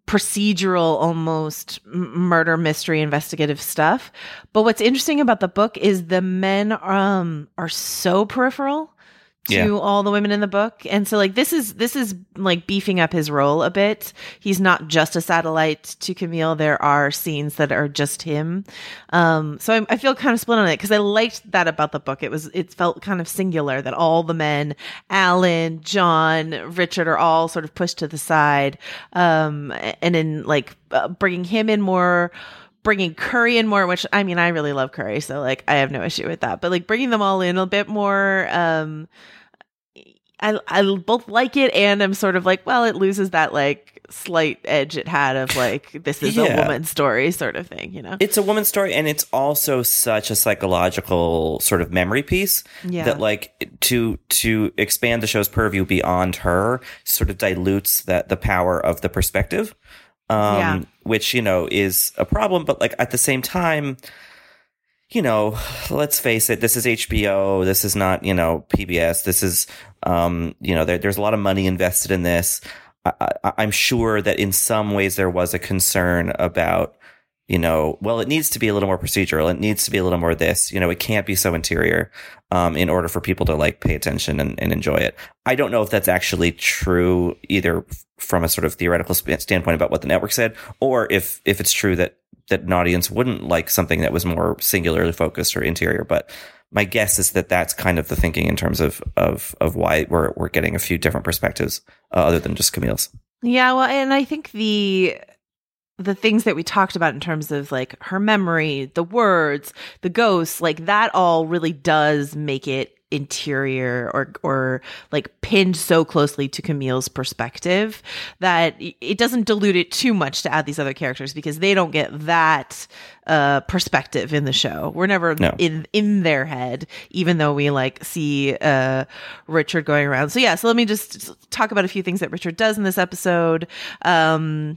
Speaker 8: procedural, almost murder mystery investigative stuff. But what's interesting about the book is the men um, are so peripheral to yeah. all the women in the book. And so like this is this is like beefing up his role a bit. He's not just a satellite to camille. There are scenes that are just him. Um so I, I feel kind of split on it because i liked that about the book. It was it felt kind of singular that all the men alan john richard are all sort of pushed to the side um and in like uh, bringing him in more bringing Curry in more, which I mean, I really love Curry, so like I have no issue with that. But like bringing them all in a bit more, um, I I both like it and I'm sort of like, well, it loses that like slight edge it had of like this is yeah. a woman's story sort of thing, you know.
Speaker 9: It's a woman's story and it's also such a psychological sort of memory piece
Speaker 8: yeah.
Speaker 9: that like to to expand the show's purview beyond her sort of dilutes that the power of the perspective um, yeah. which you know is a problem. But like at the same time, you know, let's face it, this is HBO. This is not you know PBS. This is um, you know there, there's a lot of money invested in this. I, am sure that in some ways there was a concern about you know, well, it needs to be a little more procedural. It needs to be a little more this, you know, it can't be so interior, um, in order for people to like pay attention and, and enjoy it. I don't know if that's actually true either from a sort of theoretical standpoint about what the network said, or if, if it's true that, that an audience wouldn't like something that was more singularly focused or interior. But my guess is that that's kind of the thinking in terms of of of why we're we're getting a few different perspectives uh, other than just Camille's.
Speaker 8: Yeah, well, and I think the the things that we talked about in terms of like her memory, the words, the ghosts, like that all really does make it interior or or like pinned so closely to Camille's perspective that it doesn't dilute it too much to add these other characters because they don't get that uh perspective in the show. We're never
Speaker 9: No.
Speaker 8: in in their head even though we like see uh Richard going around. So yeah, so let me just talk about a few things that Richard does in this episode. Um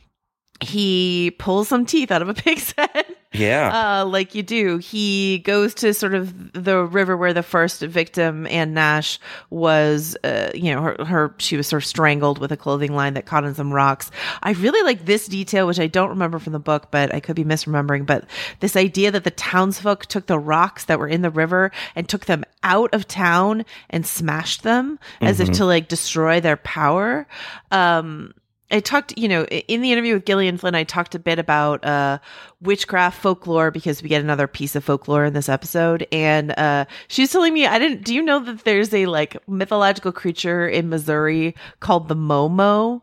Speaker 8: he pulls some teeth out of a pig's head.
Speaker 9: Yeah.
Speaker 8: Uh, like you do. He goes to sort of the river where the first victim, Anne Nash, was, uh, you know, her, her, she was sort of strangled with a clothing line that caught on some rocks. I really like this detail, which I don't remember from the book, but I could be misremembering. But this idea that the townsfolk took the rocks that were in the river and took them out of town and smashed them as if
Speaker 9: Mhm.
Speaker 8: to like destroy their power. Um, I talked, you know, in the interview with Gillian Flynn, I talked a bit about uh, witchcraft folklore because we get another piece of folklore in this episode. And uh, she's telling me, I didn't, do you know that there's a like mythological creature in Missouri called the Momo?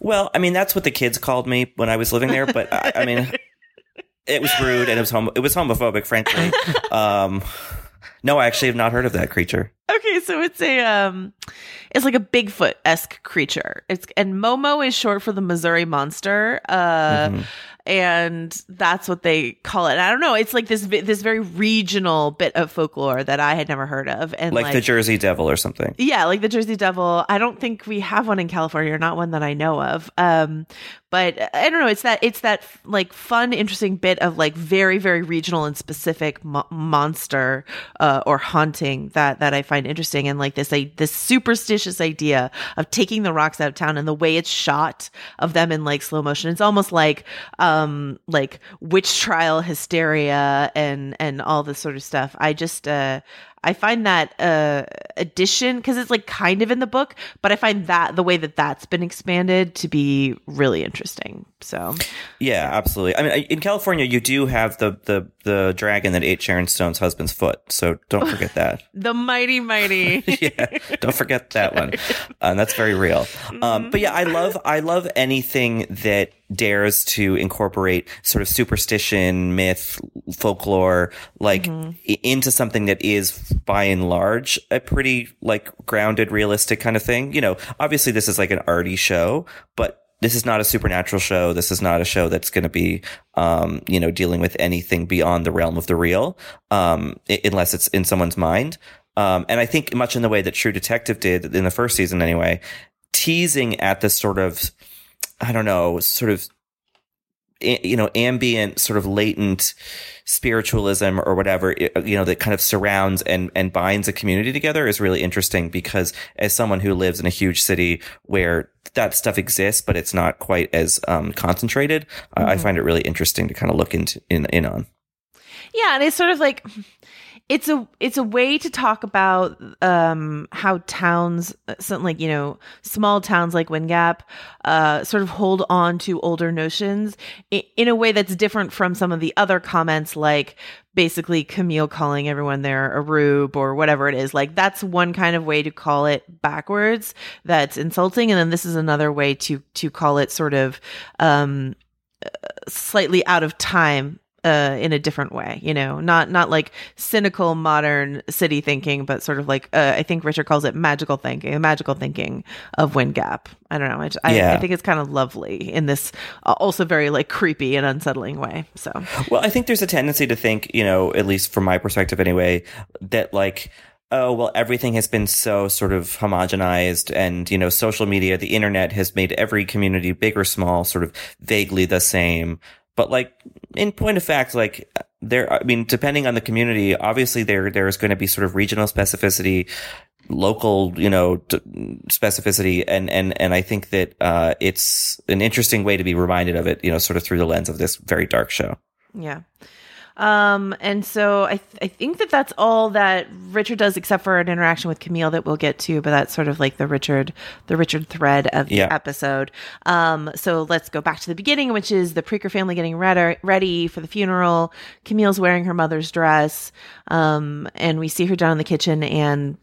Speaker 9: Well, I mean, that's what the kids called me when I was living there, but I, I mean, it was rude and it was homo- it was homophobic, frankly. Um, no, I actually have not heard of that creature.
Speaker 8: Okay, so it's a um it's like a Bigfoot esque creature. It's and Momo is short for the Missouri monster. Uh
Speaker 9: Mhm.
Speaker 8: And that's what they call it. And I don't know, it's like this this very regional bit of folklore that I had never heard of. And
Speaker 9: Like,
Speaker 8: like,
Speaker 9: the Jersey Devil or something.
Speaker 8: yeah, like the Jersey Devil. I don't think we have one in California, or not one that I know of. Um, but I don't know. It's that it's that like fun, interesting bit of like very, very regional and specific mo- monster uh, or haunting that that I find interesting, and like this a this superstitious idea of taking the rocks out of town and the way it's shot of them in like slow motion. It's almost like um like witch trial hysteria and and all this sort of stuff. I just uh I find that uh addition because it's like kind of in the book, but I find that the way that that's been expanded to be really interesting. So
Speaker 9: Yeah, absolutely. I mean, in California, you do have the the the dragon that ate Sharon Stone's husband's foot, so don't forget that.
Speaker 8: the mighty mighty.
Speaker 9: yeah, don't forget that one. Um, that's very real. Um, but yeah, I love I love anything that dares to incorporate sort of superstition, myth, folklore, like i- into something that is by and large a pretty like grounded, realistic kind of thing. You know, obviously this is like an arty show, but this is not a supernatural show. This is not a show that's going to be, um, you know, dealing with anything beyond the realm of the real, um, unless it's in someone's mind. Um, and I think much in the way that True Detective did in the first season, anyway, teasing at this sort of, I don't know, sort of, you know, ambient, sort of latent spiritualism or whatever you know, that kind of surrounds and, and binds a community together is really interesting because as someone who lives in a huge city where that stuff exists, but it's not quite as, um, concentrated, I I find it really interesting to kind of look into, in, in on.
Speaker 8: Yeah, and it's sort of like it's a it's a way to talk about um how towns like you know small towns like Wind Gap uh sort of hold on to older notions in, in a way that's different from some of the other comments like basically Camille calling everyone there a rube or whatever it is. Like that's one kind of way to call it backwards that's insulting. And then this is another way to to call it sort of um slightly out of time uh in a different way you know not not like cynical modern city thinking but sort of like uh, i think richard calls it magical thinking magical thinking of wind gap i don't know i, I,
Speaker 9: Yeah.
Speaker 8: I think it's kind of lovely in this uh, also very like creepy and unsettling way so
Speaker 9: Well, I think there's a tendency to think, you know, at least from my perspective anyway, that like, oh, well, everything has been so sort of homogenized and, you know, social media, the internet has made every community, big or small, sort of vaguely the same. But like, in point of fact, like, there, I mean, depending on the community, obviously there, there is going to be sort of regional specificity, local, you know, specificity. And, and, and I think that, uh, it's an interesting way to be reminded of it, you know, sort of through the lens of this very dark show.
Speaker 8: Yeah. Um, and so I, th- I think that that's all that Richard does, except for an interaction with Camille that we'll get to. But that's sort of like the Richard, the Richard thread of the
Speaker 9: Yeah.
Speaker 8: episode. Um, so let's go back to the beginning, which is the Preaker family getting ready, ready for the funeral. Camille's wearing her mother's dress, um, and we see her down in the kitchen, and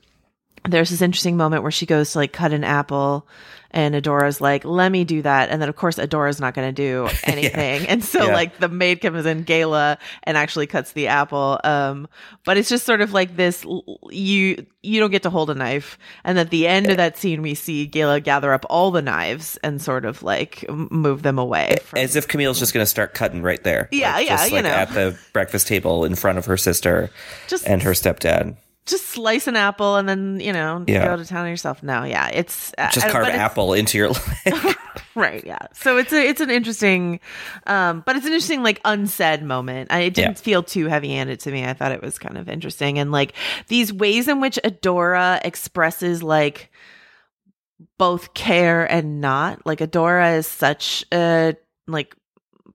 Speaker 8: there's this interesting moment where she goes to like cut an apple and Adora's like, let me do that. And then of course Adora's not going to do anything. And so
Speaker 9: Yeah.
Speaker 8: like the maid comes in Gayla and actually cuts the apple. Um, but it's just sort of like this you, you don't get to hold a knife. And at the end of that scene, we see Gayla gather up all the knives and sort of like move them away.
Speaker 9: As if Camille's just going to start cutting right there.
Speaker 8: Yeah,
Speaker 9: Like,
Speaker 8: yeah,
Speaker 9: just
Speaker 8: you
Speaker 9: like
Speaker 8: know.
Speaker 9: at the breakfast table in front of her sister
Speaker 8: Just-
Speaker 9: and her stepdad.
Speaker 8: Just slice an apple and then, you know,
Speaker 9: Yeah.
Speaker 8: go to town on yourself. No, yeah, it's uh,
Speaker 9: Just carve
Speaker 8: but
Speaker 9: apple into your leg.
Speaker 8: right yeah so it's a it's an interesting um but it's an interesting like unsaid moment I, it didn't
Speaker 9: Yeah.
Speaker 8: feel too heavy handed to me i thought it was kind of interesting and like these ways in which adora expresses like both care and not like adora is such a like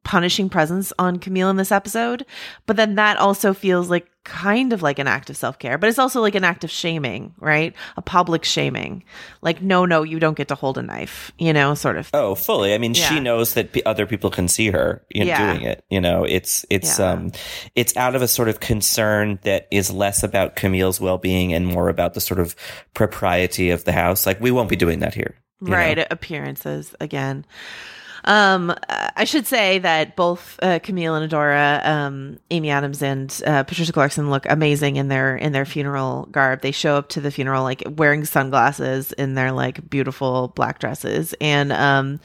Speaker 8: punishing presence on camille in this episode but then that also feels like kind of like an act of self-care but it's also like an act of shaming right a public shaming like no no you don't get to hold a knife you know sort of
Speaker 9: Oh, fully. I mean, she knows that p- other people can see her you know,
Speaker 8: Yeah.
Speaker 9: doing it. You know, it's it's
Speaker 8: Yeah.
Speaker 9: um it's out of a sort of concern that is less about Camille's well-being and more about the sort of propriety of the house. Like we won't be doing that here. you know?
Speaker 8: right appearances again um i should say that both uh, camille and adora um amy adams and uh, patricia clarkson look amazing in their in their funeral garb. They show up to the funeral like wearing sunglasses in their like beautiful black dresses. And um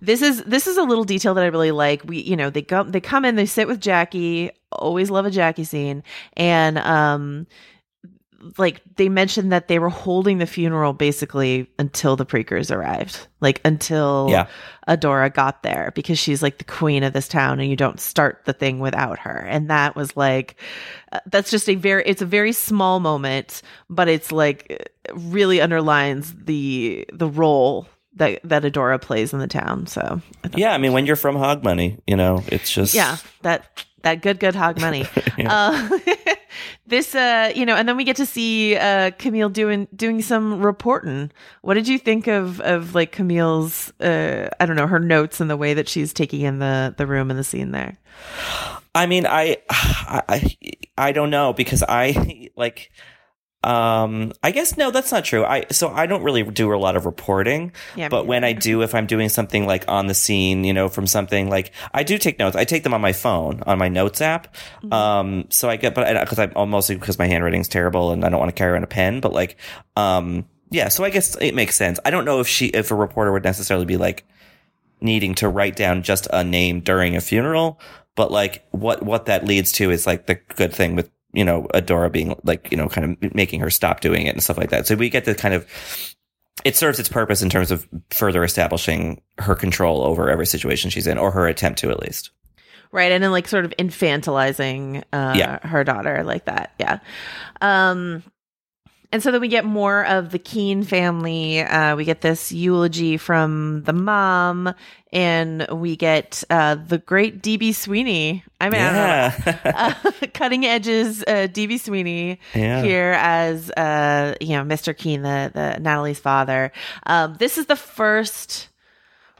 Speaker 8: this is this is a little detail that i really like. We you know they go they come in they sit with jackie. Always love a jackie scene. And um like they mentioned that they were holding the funeral basically until the preakers arrived like until
Speaker 9: Yeah.
Speaker 8: adora got there because she's like the queen of this town and you don't start the thing without her and that was like uh, that's just a very it's a very small moment but it's like really underlines the the role that that adora plays in the town so
Speaker 9: Yeah, I mean, when you're from Hog Money, you know, it's just
Speaker 8: yeah that that good good hog money
Speaker 9: Yeah.
Speaker 8: uh, this uh you know and then we get to see uh camille doing doing some reporting. What did you think of of like camille's uh i don't know her notes and the way that she's taking in the the room and the scene there?
Speaker 9: I mean, I, I, I don't know because I like, um, I guess no, that's not true. I so I don't really do a lot of reporting,
Speaker 8: Yeah,
Speaker 9: but when I do, if I'm doing something like on the scene, you know, from something like I do take notes. I take them on my phone on my notes app.
Speaker 8: Mm-hmm.
Speaker 9: Um, so I get, but because I'm oh, mostly because my handwriting's terrible and I don't want to carry around a pen, but like, um, yeah. So I guess it makes sense. I don't know if she, if a reporter would necessarily be like needing to write down just a name during a funeral, but like what what that leads to is like the good thing with you know Adora being like you know kind of making her stop doing it and stuff like that. So we get the kind of it serves its purpose in terms of further establishing her control over every situation she's in, or her attempt to at least.
Speaker 8: right and then like sort of infantilizing uh
Speaker 9: Yeah.
Speaker 8: her daughter like that yeah um and so then we get more of the Keene family. Uh, we get this eulogy from the mom, and we get uh, the great DB Sweeney. I mean, I
Speaker 9: yeah,
Speaker 8: uh, cutting edges uh, DB Sweeney
Speaker 9: Yeah.
Speaker 8: here as uh, you know Mr. Keene, the the Natalie's father. Um, this is the first,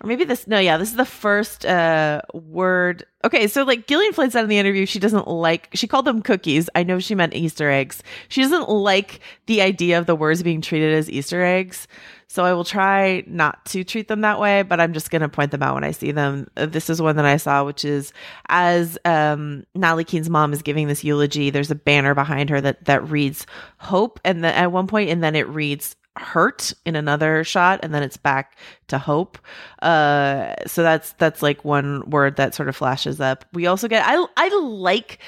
Speaker 8: or maybe this. No, yeah, this is the first uh, word. Okay, so like Gillian Flynn said in the interview, she doesn't like. She called them cookies. I know she meant Easter eggs. She doesn't like the idea of the words being treated as Easter eggs. So I will try not to treat them that way, but I'm just going to point them out when I see them. Uh, This is one that I saw, which is as um, Natalie Keene's mom is giving this eulogy. There's a banner behind her that that reads "Hope," and then at one point, and then it reads "Hurt" in another shot, and then it's back to "Hope." Uh, so that's that's like one word that sort of flashes up. We also get I I like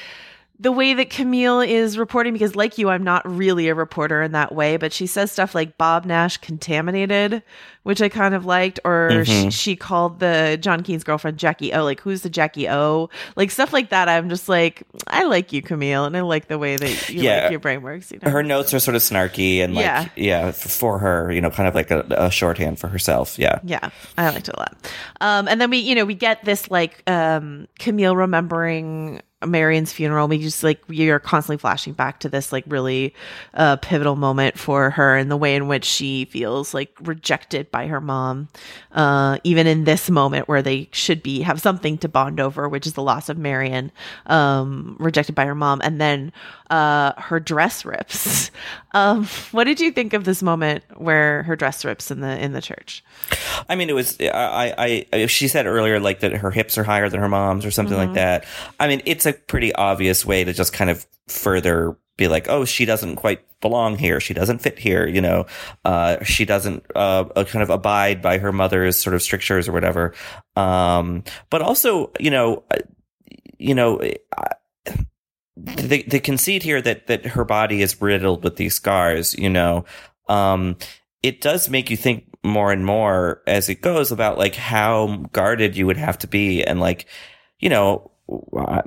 Speaker 8: the way that Camille is reporting because like you I'm not really a reporter in that way but she says stuff like Bob Nash contaminated which I kind of liked or she,
Speaker 9: Mhm.
Speaker 8: she called the John Keene's girlfriend Jackie O like who's the Jackie O like stuff like that I'm just like I like you Camille and I like the way that you
Speaker 9: Yeah.
Speaker 8: like your brain works you know
Speaker 9: her notes are sort of snarky and like
Speaker 8: Yeah.
Speaker 9: yeah, for her, you know, kind of like a, a shorthand for herself. Yeah,
Speaker 8: Yeah, I liked it a lot. Um, and then we, you know, we get this like um, Camille remembering Marian's funeral, we just like you're constantly flashing back to this like really uh, pivotal moment for her and the way in which she feels like rejected by her mom, uh, even in this moment where they should be have something to bond over, which is the loss of Marion, um, rejected by her mom, and then uh, her dress rips. um, what did you think of this moment where her dress rips in the in the church?
Speaker 9: I mean, it was I, I, I she said earlier like that her hips are higher than her mom's or something
Speaker 8: Mhm.
Speaker 9: like that. I mean, it's a pretty obvious way to just kind of further be like, oh, she doesn't quite belong here. She doesn't fit here. You know, uh, she doesn't uh, uh, kind of abide by her mother's sort of strictures or whatever. Um, but also, you know, uh, you know. The the conceit here that that her body is riddled with these scars, you know, um, it does make you think more and more as it goes about like how guarded you would have to be, and like, you know,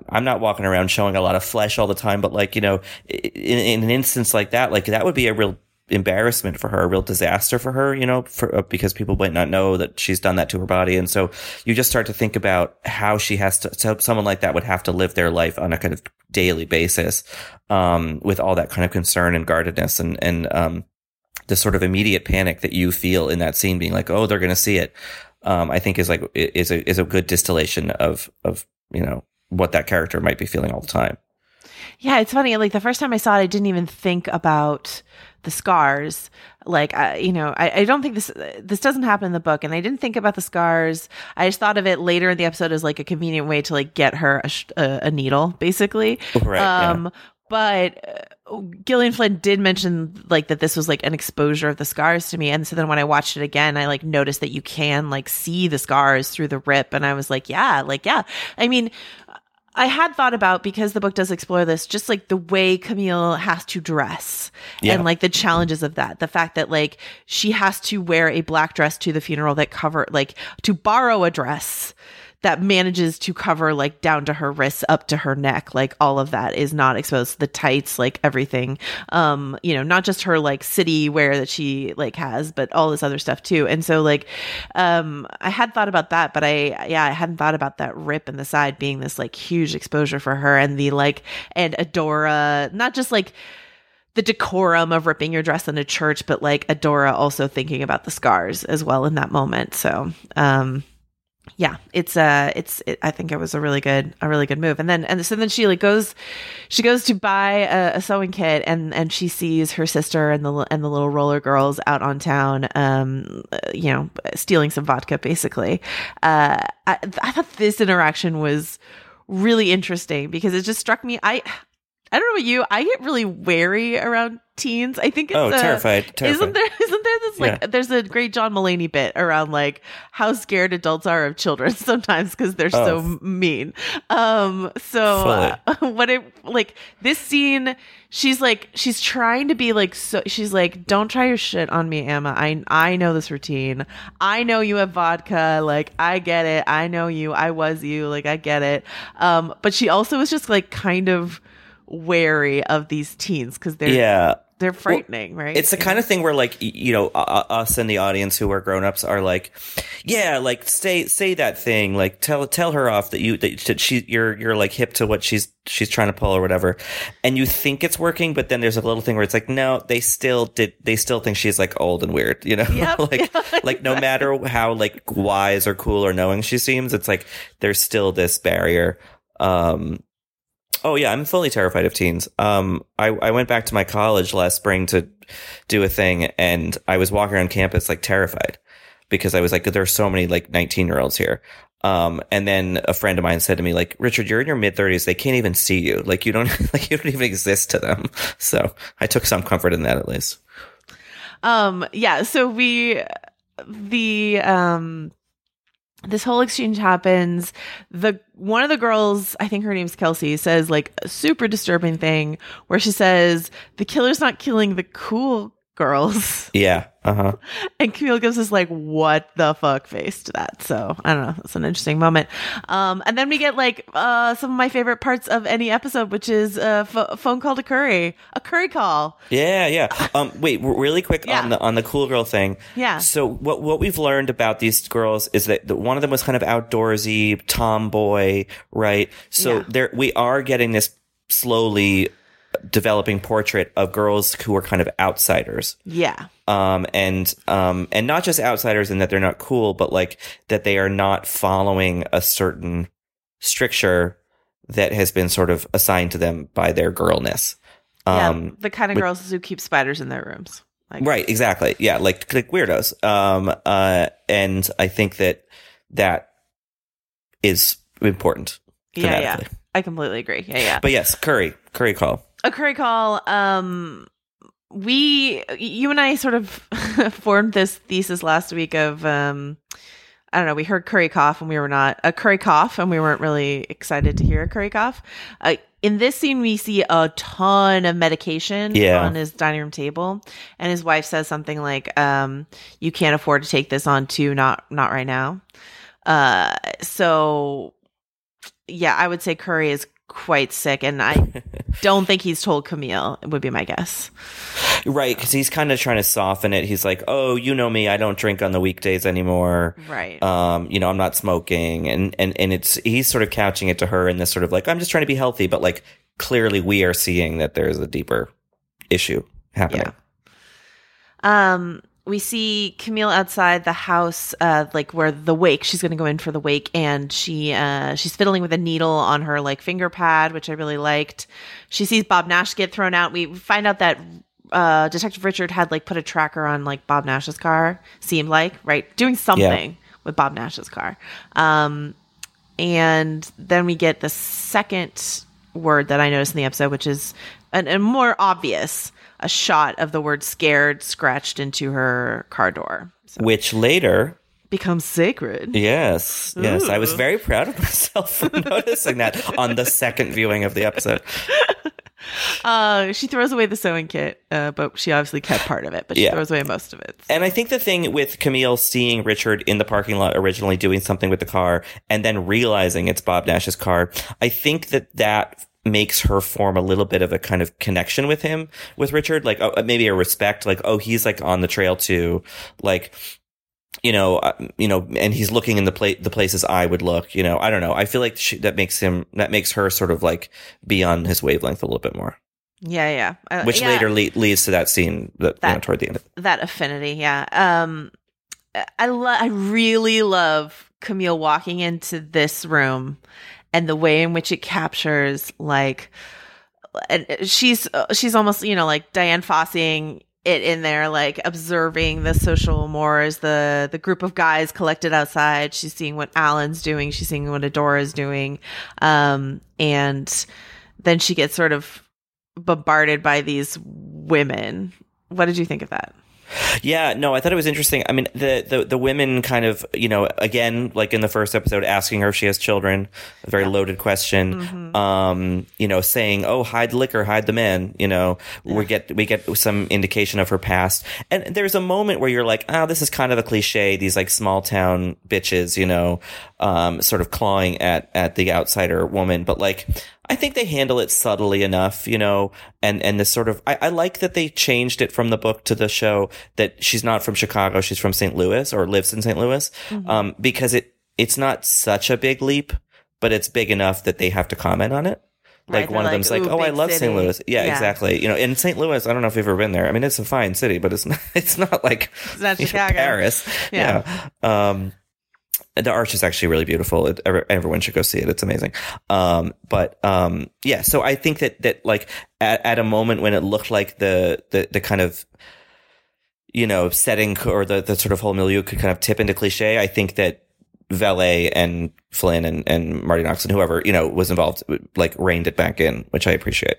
Speaker 9: I'm not walking around showing a lot of flesh all the time, but like, you know, in, in an instance like that, like that would be a real embarrassment for her, a real disaster for her, you know, for, uh, because people might not know that she's done that to her body. And so you just start to think about how she has to, so someone like that would have to live their life on a kind of daily basis, um, with all that kind of concern and guardedness and, and, um, the sort of immediate panic that you feel in that scene being like, oh, they're going to see it. Um, I think is like, is a, is a good distillation of, of, you know, what that character might be feeling all the time.
Speaker 8: Yeah, it's funny. Like the first time I saw it, I didn't even think about the scars. Like, I, you know, I, I don't think this this doesn't happen in the book, and I didn't think about the scars. I just thought of it later in the episode as like a convenient way to like get her a, sh- a, needle, basically.
Speaker 9: Right, yeah.
Speaker 8: Um, but uh, Gillian Flynn did mention like that this was like an exposure of the scars to me, and so then when I watched it again, I like noticed that you can like see the scars through the rip, and I was like, yeah, like yeah. I mean, I had thought about because the book does explore this, just like the way Camille has to dress
Speaker 9: Yeah.
Speaker 8: and like the challenges of that. The fact that like she has to wear a black dress to the funeral that cover like to borrow a dress that manages to cover like down to her wrists up to her neck like all of that is not exposed the tights like everything. Um you know not just her like city wear that she like has but all this other stuff too. And so like um i had thought about that but i yeah i hadn't thought about that rip in the side being this like huge exposure for her and the like and adora not just like the decorum of ripping your dress in a church but like adora also thinking about the scars as well in that moment. So um yeah it's uh it's it, i think it was a really good a really good move. And then and so then she like goes she goes to buy a, a sewing kit and and she sees her sister and the and the little roller girls out on town um you know stealing some vodka basically. Uh I, I thought this interaction was really interesting because it just struck me i I don't know about you. I get really wary around teens. I think it's
Speaker 9: Oh,
Speaker 8: uh,
Speaker 9: terrified, terrified.
Speaker 8: Isn't there? Isn't there this like?
Speaker 9: Yeah.
Speaker 8: There's a great John Mulaney bit around like how scared adults are of children sometimes because they're so
Speaker 9: Oh.
Speaker 8: m- mean. Um. So uh, what it like this scene? She's like she's trying to be like so. She's like, don't try your shit on me, Amma. I I know this routine. I know you have vodka. Like I get it. I know you. I was you. Like I get it. Um. But she also was just like kind of wary of these teens because they're
Speaker 9: yeah.
Speaker 8: they're frightening, right?
Speaker 9: It's the kind of thing where, like, you know, uh, us and the audience who are grown ups are like, yeah, like say say that thing, like tell tell her off that you that she you're you're like hip to what she's she's trying to pull or whatever, and you think it's working, but then there's a little thing where it's like, no, they still did, they still think she's like old and weird, you know,
Speaker 8: Yep.
Speaker 9: like like no matter how like wise or cool or knowing she seems, it's like there's still this barrier. Um, Oh yeah, I'm fully terrified of teens. Um, I, I went back to my college last spring to do a thing, and I was walking around campus like terrified because I was like, there are so many like 19 year olds here. Um, and then a friend of mine said to me, like, Richard, you're in your mid 30s. They can't even see you. Like, you don't like you don't even exist to them. So I took some comfort in that at least.
Speaker 8: um yeah so we the um this whole exchange happens. The one of the girls i think her name's kelsey says like a super disturbing thing where she says the killer's not killing the cool girls.
Speaker 9: Yeah. Uh huh.
Speaker 8: And Camille gives us like what the fuck face to that. So I don't know. It's an interesting moment. Um, and then we get like uh, some of my favorite parts of any episode, which is a phone call to Curry, a Curry call.
Speaker 9: Yeah, yeah. Um, wait, really quick
Speaker 8: Yeah.
Speaker 9: on the on the cool girl thing.
Speaker 8: Yeah.
Speaker 9: So what what we've learned about these girls is that the, one of them was kind of outdoorsy, tomboy, right? So
Speaker 8: Yeah.
Speaker 9: there we are getting this slowly developing portrait of girls who are kind of outsiders.
Speaker 8: Yeah.
Speaker 9: Um, and um, and not just outsiders in that they're not cool, but like that they are not following a certain stricture that has been sort of assigned to them by their girlness.
Speaker 8: yeah.
Speaker 9: Um,
Speaker 8: The kind of girls who keep spiders in their rooms. Like,
Speaker 9: right exactly yeah like like weirdos um uh and i think that that is important
Speaker 8: Yeah, yeah. I completely agree. Yeah, yeah.
Speaker 9: but yes curry curry call
Speaker 8: a curry call um we you and i sort of formed this thesis last week of um i don't know we heard curry cough and we were not a curry cough and we weren't really excited to hear a curry cough uh, in this scene we see a ton of medication
Speaker 9: Yeah.
Speaker 8: on his dining room table and his wife says something like um you can't afford to take this on too not not right now uh so yeah i would say curry is quite sick and i don't think he's told camille would be my guess.
Speaker 9: Right because he's kind of trying to soften it. He's like oh you know me i don't drink on the weekdays anymore.
Speaker 8: Right.
Speaker 9: Um you know i'm not smoking. And and and it's he's sort of couching it to her in this sort of like i'm just trying to be healthy but like clearly we are seeing that there's a deeper issue happening.
Speaker 8: Um we see camille outside the house uh like where the wake she's gonna go in for the wake and she uh she's fiddling with a needle on her like finger pad which i really liked. She sees bob nash get thrown out. We find out that uh detective richard had like put a tracker on like bob nash's car seemed like right? Doing something with bob nash's car. Um and then we get the second word that I noticed in the episode, which is an, a more obvious a shot of the word scared scratched into her car door.
Speaker 9: which later
Speaker 8: Becomes sacred.
Speaker 9: Yes, yes. I was very proud of myself for noticing that on the second viewing of the episode.
Speaker 8: Uh, she throws away the sewing kit, uh, but she obviously kept part of it, but she
Speaker 9: Yeah.
Speaker 8: throws away most of it.
Speaker 9: And I think the thing with Camille seeing Richard in the parking lot originally doing something with the car and then realizing it's Bob Nash's car, I think that that makes her form a little bit of a kind of connection with him, with Richard, like oh, maybe a respect, like, oh, he's like on the trail too. Like, you know, uh, you know, and he's looking in the pla- the places I would look. You know, I don't know. I feel like she, that makes him that makes her sort of like be on his wavelength a little bit more,
Speaker 8: Yeah, yeah. Uh,
Speaker 9: which
Speaker 8: yeah.
Speaker 9: later le- leads to that scene that, you know, toward the end. Of
Speaker 8: that affinity yeah um i lo- i really love camille walking into this room and the way in which it captures like and she's uh, she's almost you know like diane fossing it in there like observing the social mores the the group of guys collected outside. She's seeing what alan's doing. She's seeing what adora's doing. Um and then she gets sort of bombarded by these women. What did you think of that
Speaker 9: Yeah, no, I thought it was interesting. I mean, the, the the women kind of, you know, again, like in the first episode, asking her if she has children, a very loaded question.
Speaker 8: Mm-hmm.
Speaker 9: Um, you know, saying, "Oh, hide the liquor, hide the men." You know, we get we get some indication of her past, and there's a moment where you're like, "Oh, this is kind of a cliche." These like small town bitches, you know, um, sort of clawing at at the outsider woman, but like. I think they handle it subtly enough, you know, and, and this sort of, I, I like that they changed it from the book to the show that she's not from Chicago. She's from St. Louis or lives in St. Louis.
Speaker 8: Mhm.
Speaker 9: Um, because it, it's not such a big leap, but it's big enough that they have to comment on it. Like
Speaker 8: they're
Speaker 9: one of
Speaker 8: like,
Speaker 9: them's like, "Oh, I love
Speaker 8: city."
Speaker 9: St. Louis." Yeah,
Speaker 8: Yeah.
Speaker 9: exactly. You know, in St. Louis, I don't know if you've ever been there. I mean, it's a fine city, but it's not. It's not like
Speaker 8: It's not
Speaker 9: you know,
Speaker 8: Chicago.
Speaker 9: Paris.
Speaker 8: Yeah.
Speaker 9: Yeah. Um, the arch is actually really beautiful. It, everyone should go see it. It's amazing. Um, but um, yeah. So I think that that like at, at a moment when it looked like the the the kind of you know setting or the the sort of whole milieu could kind of tip into cliche. I think that Vallée and Flynn and, and Marti Noxon and whoever you know was involved like reined it back in, which I appreciate.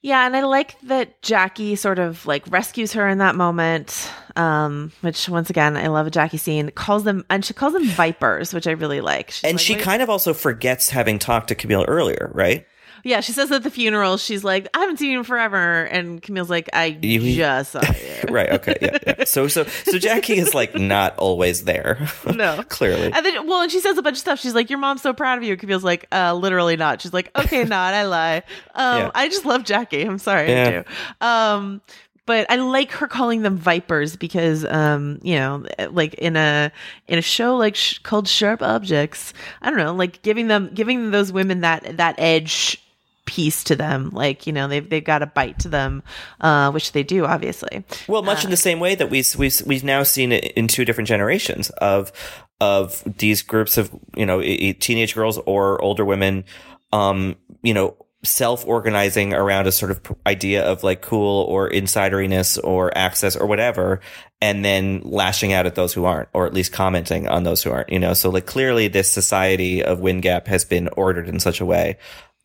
Speaker 8: Yeah, and I like that Jackie sort of like rescues her in that moment. Um, which once again, I love a Jackie scene. Calls them and she calls them vipers, which I really like. She's
Speaker 9: and
Speaker 8: like,
Speaker 9: she
Speaker 8: "Wait."
Speaker 9: kind of also forgets having talked to Camille earlier, right?
Speaker 8: Yeah, she says at the funeral, she's like, I haven't seen you in forever. And Camille's like, I
Speaker 9: You-
Speaker 8: just saw you.
Speaker 9: right. Okay. Yeah, yeah. So so so Jackie is like not always there.
Speaker 8: No.
Speaker 9: Clearly.
Speaker 8: And then, well, and she says a bunch of stuff. She's like, "Your mom's so proud of you." Camille's like, "Uh, literally not." She's like, "Okay, not. I lie." Um,
Speaker 9: Yeah.
Speaker 8: I just love Jackie. I'm sorry,
Speaker 9: Yeah.
Speaker 8: I do. Um, but I like her calling them vipers because, um, you know, like in a in a show like sh- called Sharp Objects, I don't know, like giving them giving those women that that edge piece to them like you know they've they've got a bite to them uh which they do obviously
Speaker 9: Well, much in the same way that we we we've now seen it in two different generations of of these groups of you know teenage girls or older women, um, you know, self organizing around a sort of idea of like cool or insideriness or access or whatever, and then lashing out at those who aren't, or at least commenting on those who aren't. You know, so like clearly this society of Wind Gap has been ordered in such a way.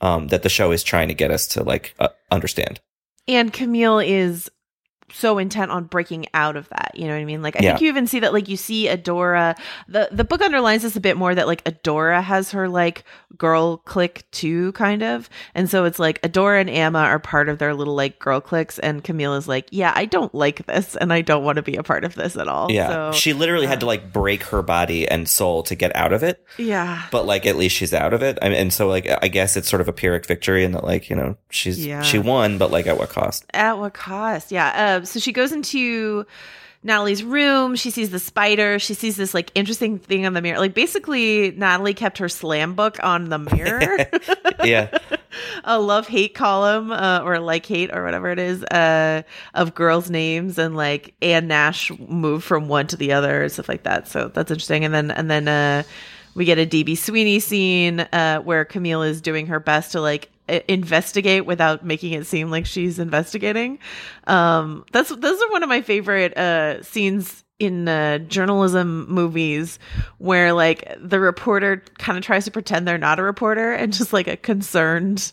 Speaker 9: Um, that the show is trying to get us to like uh, understand.
Speaker 8: and Camille is so intent on breaking out of that. You know what I mean? Like I
Speaker 9: Yeah.
Speaker 8: think you even see that like you see Adora the the book underlines this a bit more that like Adora has her like girl click too kind of. And so it's like Adora and Amma are part of their little like girl clicks and Camille is like, "Yeah, I don't like this and I don't want to be a part of this at all."
Speaker 9: Yeah.
Speaker 8: So uh,
Speaker 9: she literally had to like break her body and soul to get out of it.
Speaker 8: yeah.
Speaker 9: But like at least she's out of it. I mean, and so like I guess it's sort of a pyrrhic victory in that like, you know, she's
Speaker 8: Yeah.
Speaker 9: she won, but like at what cost?
Speaker 8: At what cost? Yeah. Uh, so she goes into Natalie's room. She sees the spider. She sees this like interesting thing on the mirror. Like basically, Natalie kept her slam book on the mirror.
Speaker 9: yeah.
Speaker 8: a love hate column uh, or like hate or whatever it is uh, of girls' names and like Anne Nash moved from one to the other and stuff like that. So that's interesting. And then and then uh, we get a DB Sweeney scene uh, where Camille is doing her best to like investigate without making it seem like she's investigating. Um, that's those are one of my favorite uh, scenes in uh, journalism movies where like the reporter kind of tries to pretend they're not a reporter and just like a concerned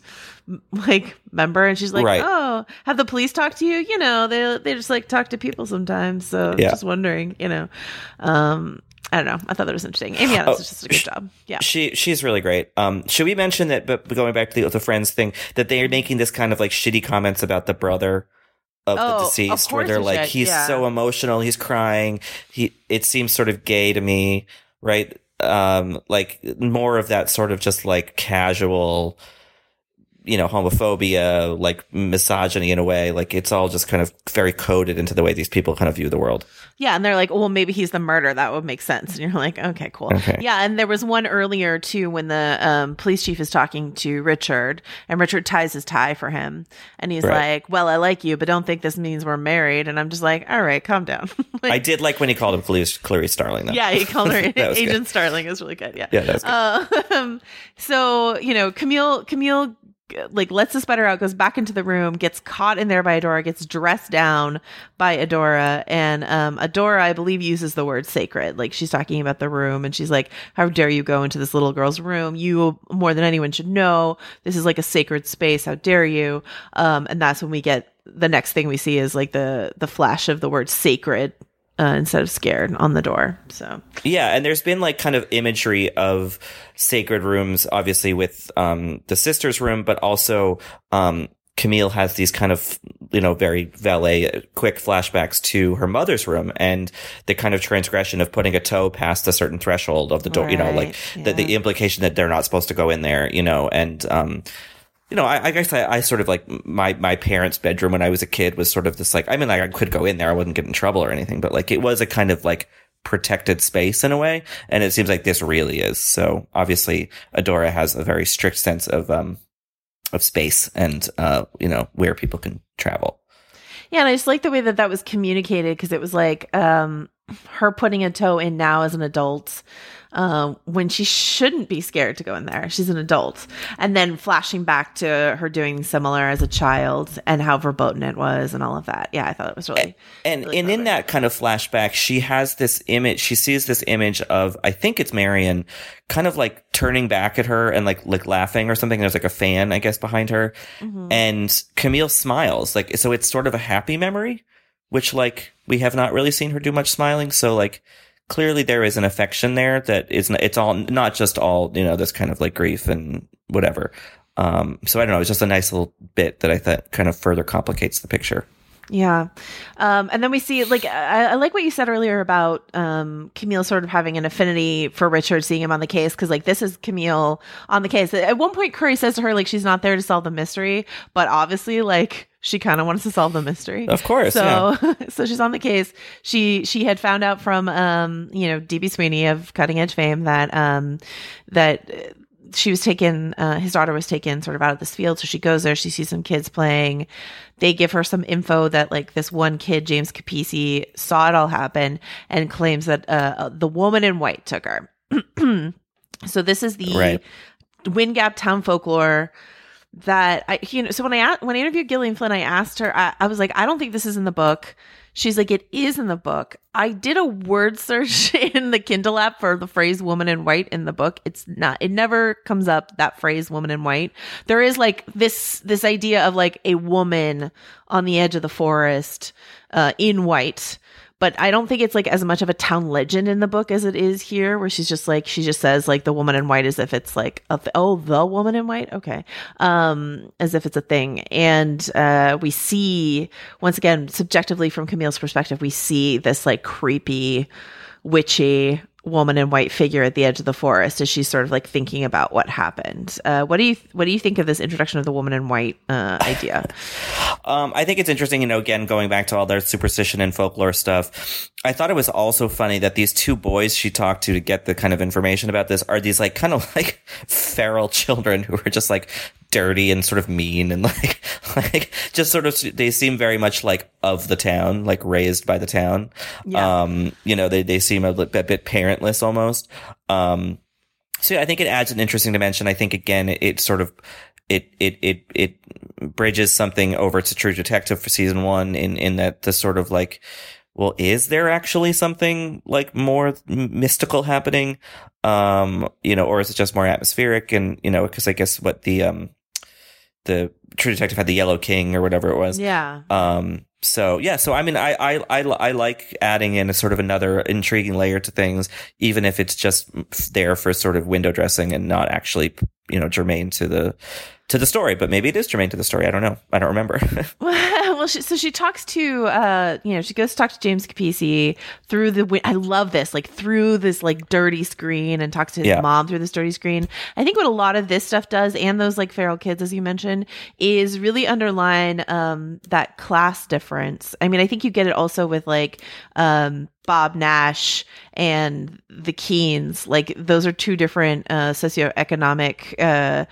Speaker 8: like member and she's like
Speaker 9: Right.
Speaker 8: oh have the police talk to you you know they they just like talk to people sometimes so
Speaker 9: Yeah.
Speaker 8: just wondering you know um I don't know. I thought that was interesting. Amy Adams
Speaker 9: Oh,
Speaker 8: is just a good job. Yeah.
Speaker 9: She she's really great. Um, should we mention that? But going back to the, the friends thing, that they are making this kind of like shitty comments about the brother of
Speaker 8: Oh,
Speaker 9: the
Speaker 8: of
Speaker 9: deceased, where they're like,
Speaker 8: should,
Speaker 9: he's
Speaker 8: yeah.
Speaker 9: so emotional, he's crying. He it seems sort of gay to me, right? Um, like more of that sort of just like casual, you know, homophobia, like misogyny in a way. Like it's all just kind of very coded into the way these people kind of view the world.
Speaker 8: Yeah, and they're like, well, maybe he's the murderer. That would make sense. And you're like, okay, cool.
Speaker 9: Okay.
Speaker 8: Yeah, and there was one earlier too when the um, police chief is talking to Richard, and Richard ties his tie for him, and he's
Speaker 9: Right.
Speaker 8: like, "Well, I like you, but don't think this means we're married." And I'm just like, "All right, calm down." Like,
Speaker 9: I did like when he called him Clarice, Clarice Starling. Though.
Speaker 8: yeah, he called her
Speaker 9: was good.
Speaker 8: Agent Starling. is really good. Yeah,
Speaker 9: Yeah, that was good.
Speaker 8: Um, so you know, Camille, Camille, like lets the spider out, goes back into the room, gets caught in there by Adora, gets dressed down by Adora, and um, Adora, I believe, uses the word sacred. Like she's talking about the room, and she's like, "How dare you go into this little girl's room? You more than anyone should know this is like a sacred space. How dare you?" Um, and that's when we get the next thing we see is like the the flash of the word sacred. Uh, instead of scared on the door. So
Speaker 9: Yeah, and there's been like kind of imagery of sacred rooms, obviously with um, the sister's room, but also um, Camille has these kind of you know very Vallée uh, quick flashbacks to her mother's room and the kind of transgression of putting a toe past a certain threshold of the door. You know, like
Speaker 8: Right,
Speaker 9: the, the implication that they're not supposed to go in there. You know, and um, you know, I, I guess I, I sort of like my my parents' bedroom when I was a kid was sort of this like I mean like I could go in there I wouldn't get in trouble or anything but like it was a kind of like protected space in a way and it seems like this really is. So obviously Adora has a very strict sense of um of space and uh you know where people can travel.
Speaker 8: Yeah, and I just like the way that that was communicated because it was like um, her putting a toe in now as an adult uh, when she shouldn't be scared to go in there. She's an adult, and then flashing back to her doing similar as a child and how verboten it was and all of that. Yeah, I thought it was really
Speaker 9: and and in that kind of flashback she has this image she sees this image of i think it's marian kind of like turning back at her and like like laughing or something there's like a fan i guess behind her
Speaker 8: Mhm.
Speaker 9: and camille smiles like so it's sort of a happy memory which like we have not really seen her do much smiling so like clearly there is an affection there that is it's all not just all you know this kind of like grief and whatever Um, so I don't know. It's just a nice little bit that I thought kind of further complicates the picture.
Speaker 8: Yeah. Um, and then we see, like, I, I, like what you said earlier about um, Camille sort of having an affinity for Richard, seeing him on the case, because, like, this is Camille on the case. At one point, Curry says to her, like, she's not there to solve the mystery, but obviously, like, she kind of wants to solve the mystery.
Speaker 9: Of course.
Speaker 8: So,
Speaker 9: yeah.
Speaker 8: so she's on the case. She she had found out from um, you know, DB Sweeney of Cutting Edge fame that um that she was taken uh, his daughter was taken sort of out of this field so she goes there she sees some kids playing they give her some info that like this one kid james capisi saw it all happen and claims that uh, the woman in white took her so this is the
Speaker 9: right.
Speaker 8: wind gap town folklore that I, you know, so when I when I interviewed Gillian Flynn, I asked her, I, I was like, I don't think this is in the book. She's like, it is in the book. I did a word search in the Kindle app for the phrase woman in white in the book. It's not, it never comes up that phrase woman in white. There is like this, this idea of like a woman on the edge of the forest, uh, in white but I don't think it's like as much of a town legend in the book as it is here, where she's just like she just says like the woman in white as if it's like a th- oh the woman in white? Okay, um as if it's a thing, and uh, we see once again subjectively from Camille's perspective, we see this like creepy, witchy woman in white figure at the edge of the forest as she's sort of like thinking about what happened. Uh, what do you what do you think of this introduction of the woman in white uh, idea?
Speaker 9: Um, I think it's interesting, you know, again going back to all their superstition and folklore stuff. I thought it was also funny that these two boys she talked to to get the kind of information about this are these like kind of like feral children who are just like dirty and sort of mean and like like just sort of they seem very much like of the town, like raised by the town.
Speaker 8: Yeah.
Speaker 9: Um, you know, they they seem a, bit, a bit parentless almost. Um, so yeah, I think it adds an interesting dimension. I think again, it, it sort of it it it it bridges something over to True Detective for season one in in that the sort of like well, is there actually something like more mystical happening? Um, you know, or is it just more atmospheric? And, you know, cause I guess what the, um, the True Detective had the Yellow King or whatever it was.
Speaker 8: Yeah.
Speaker 9: Um, so yeah, so I mean, I, I, I, I like adding in a sort of another intriguing layer to things, even if it's just there for sort of window dressing and not actually, you know, germane to the, to the story, but maybe it is germane to the story. I don't know. I don't remember.
Speaker 8: well, she, so she talks to, uh, you know, she goes to talk to James Capisi through the. I love this, like through this like dirty screen, and talks to his
Speaker 9: Yeah.
Speaker 8: mom through this dirty screen. I think what a lot of this stuff does, and those like feral kids, as you mentioned, is really underline um, that class difference. I mean, I think you get it also with like um, Bob Nash and the Keenes. Like those are two different uh, socioeconomic uh,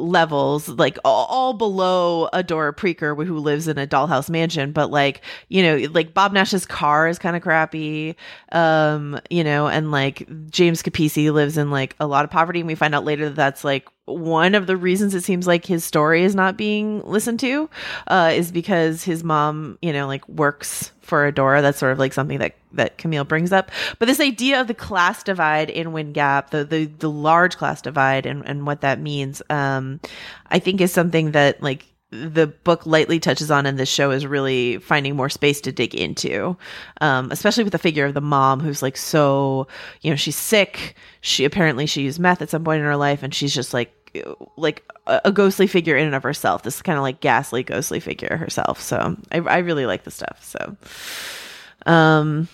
Speaker 8: levels, like all, all below Adora Preaker, who lives in a dollhouse mansion. But like you know, like Bob Nash's car is kind of crappy, um, you know, and like James Capisi lives in like a lot of poverty, and we find out later that that's like one of the reasons it seems like his story is not being listened to uh, is because his mom, you know, like works for Adora. That's sort of like something that that Camille brings up. But this idea of the class divide in Wind Gap, the the, the large class divide, and and what that means, um, I think is something that like the book lightly touches on and the show is really finding more space to dig into um, especially with the figure of the mom who's like so you know she's sick she apparently she used meth at some point in her life and she's just like like a, ghostly figure in and of herself. This kind of like ghastly ghostly figure herself. So I, I really like the stuff. So um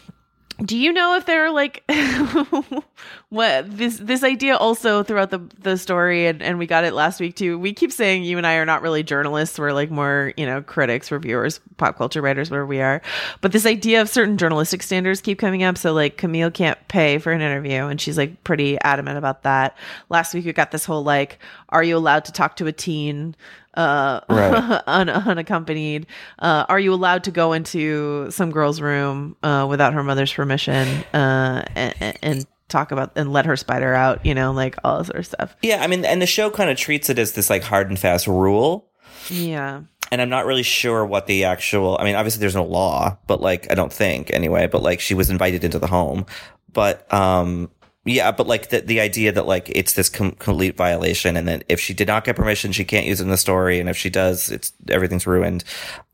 Speaker 8: do you know if there are like what this this idea also throughout the the story and and we got it last week too. We keep saying you and i are not really journalists. We're like more you know critics reviewers pop culture writers where we are. But this idea of certain journalistic standards keep coming up. So like camille can't pay for an interview and she's like pretty adamant about that. Last week we got this whole like are you allowed to talk to a teen uh
Speaker 9: Right.
Speaker 8: un- unaccompanied uh are you allowed to go into some girl's room uh without her mother's permission uh and, and talk about and let her spider out you know like all this sort of stuff
Speaker 9: yeah, I mean, and the show kind of treats it as this like hard and fast rule.
Speaker 8: yeah
Speaker 9: and I'm not really sure what the actual. I mean, obviously there's no law, but like I don't think anyway. But like she was invited into the home, but um, yeah, but like the the idea that like it's this com- complete violation, and that if she did not get permission, she can't use it in the story, and if she does, it's everything's ruined.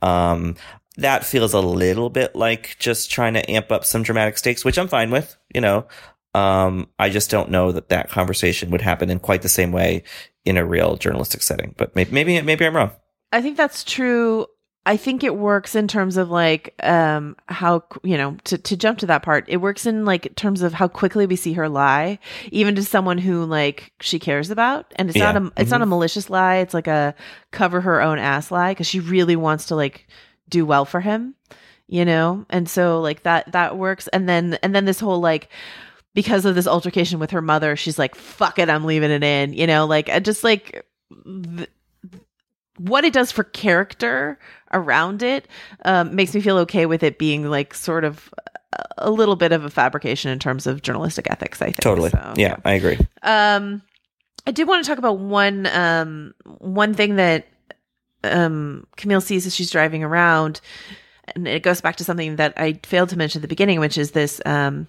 Speaker 9: Um, that feels a little bit like just trying to amp up some dramatic stakes, which I'm fine with. You know, Um, I just don't know that that conversation would happen in quite the same way in a real journalistic setting. But maybe maybe, maybe I'm wrong.
Speaker 8: I think that's true. I think it works in terms of like um how you know to to jump to that part. It works in like terms of how quickly we see her lie, even to someone who like she cares about, and it's
Speaker 9: Yeah.
Speaker 8: not a it's not a malicious lie. It's like a cover her own ass lie because she really wants to like do well for him, you know. And so like that that works. And then and then this whole like because of this altercation with her mother, she's like, "Fuck it, I'm leaving it in," you know. Like I just like. th- what it does for character around it um, makes me feel okay with it being like sort of a- little bit of a fabrication in terms of journalistic ethics. I think
Speaker 9: Totally.
Speaker 8: So,
Speaker 9: yeah, I agree.
Speaker 8: Um, I did want to talk about one um one thing that um Camille sees as she's driving around, and it goes back to something that I failed to mention at the beginning, which is this um.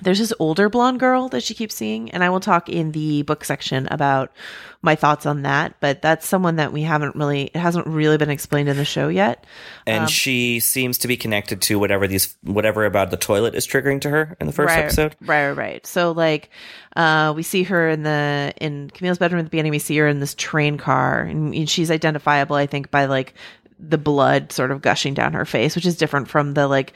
Speaker 8: There's this older blonde girl that she keeps seeing, and I will talk in the book section about my thoughts on that. But that's someone that we haven't really, it hasn't really been explained in the show yet.
Speaker 9: And
Speaker 8: Um,
Speaker 9: she seems to be connected to whatever these whatever about the toilet is triggering to her in the first
Speaker 8: right,
Speaker 9: episode.
Speaker 8: Right, right, right. So like uh we see her in the in Camille's bedroom at the beginning, we see her in this train car and, and she's identifiable, I think, by like the blood sort of gushing down her face, which is different from the like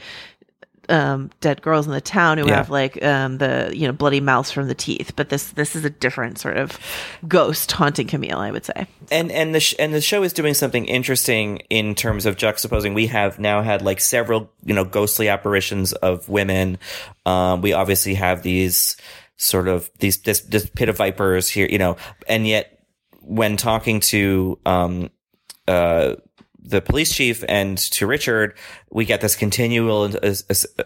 Speaker 8: um dead girls in the town who
Speaker 9: Yeah.
Speaker 8: have like um the you know bloody mouths from the teeth but this this is a different sort of ghost haunting camille i would say
Speaker 9: and and the sh- and the show is doing something interesting in terms of juxtaposing. We have now had like several you know ghostly apparitions of women. Um, we obviously have these sort of these this this pit of vipers here, you know, and yet when talking to um uh the police chief and to Richard, we get this continual,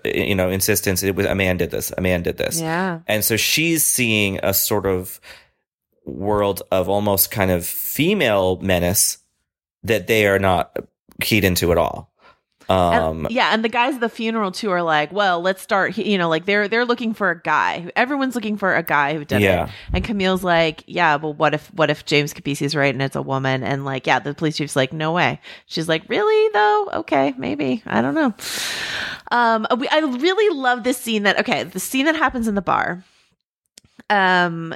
Speaker 9: you know, insistence. It was a man did this, a man did this.
Speaker 8: Yeah.
Speaker 9: And so she's seeing a sort of world of almost kind of female menace that they are not keyed into at all. Um,
Speaker 8: And- yeah, and the guys at the funeral too are like, well, let's start. You know, like they're they're looking for a guy. Everyone's looking for a guy who did
Speaker 9: Yeah.
Speaker 8: it. And Camille's like, yeah, but what if what if James Capisi's right and it's a woman? And like, yeah, the police chief's like, no way. She's like, really though? Okay, maybe. I don't know. Um, we, I really love this scene. That okay, the scene that happens in the bar. Um,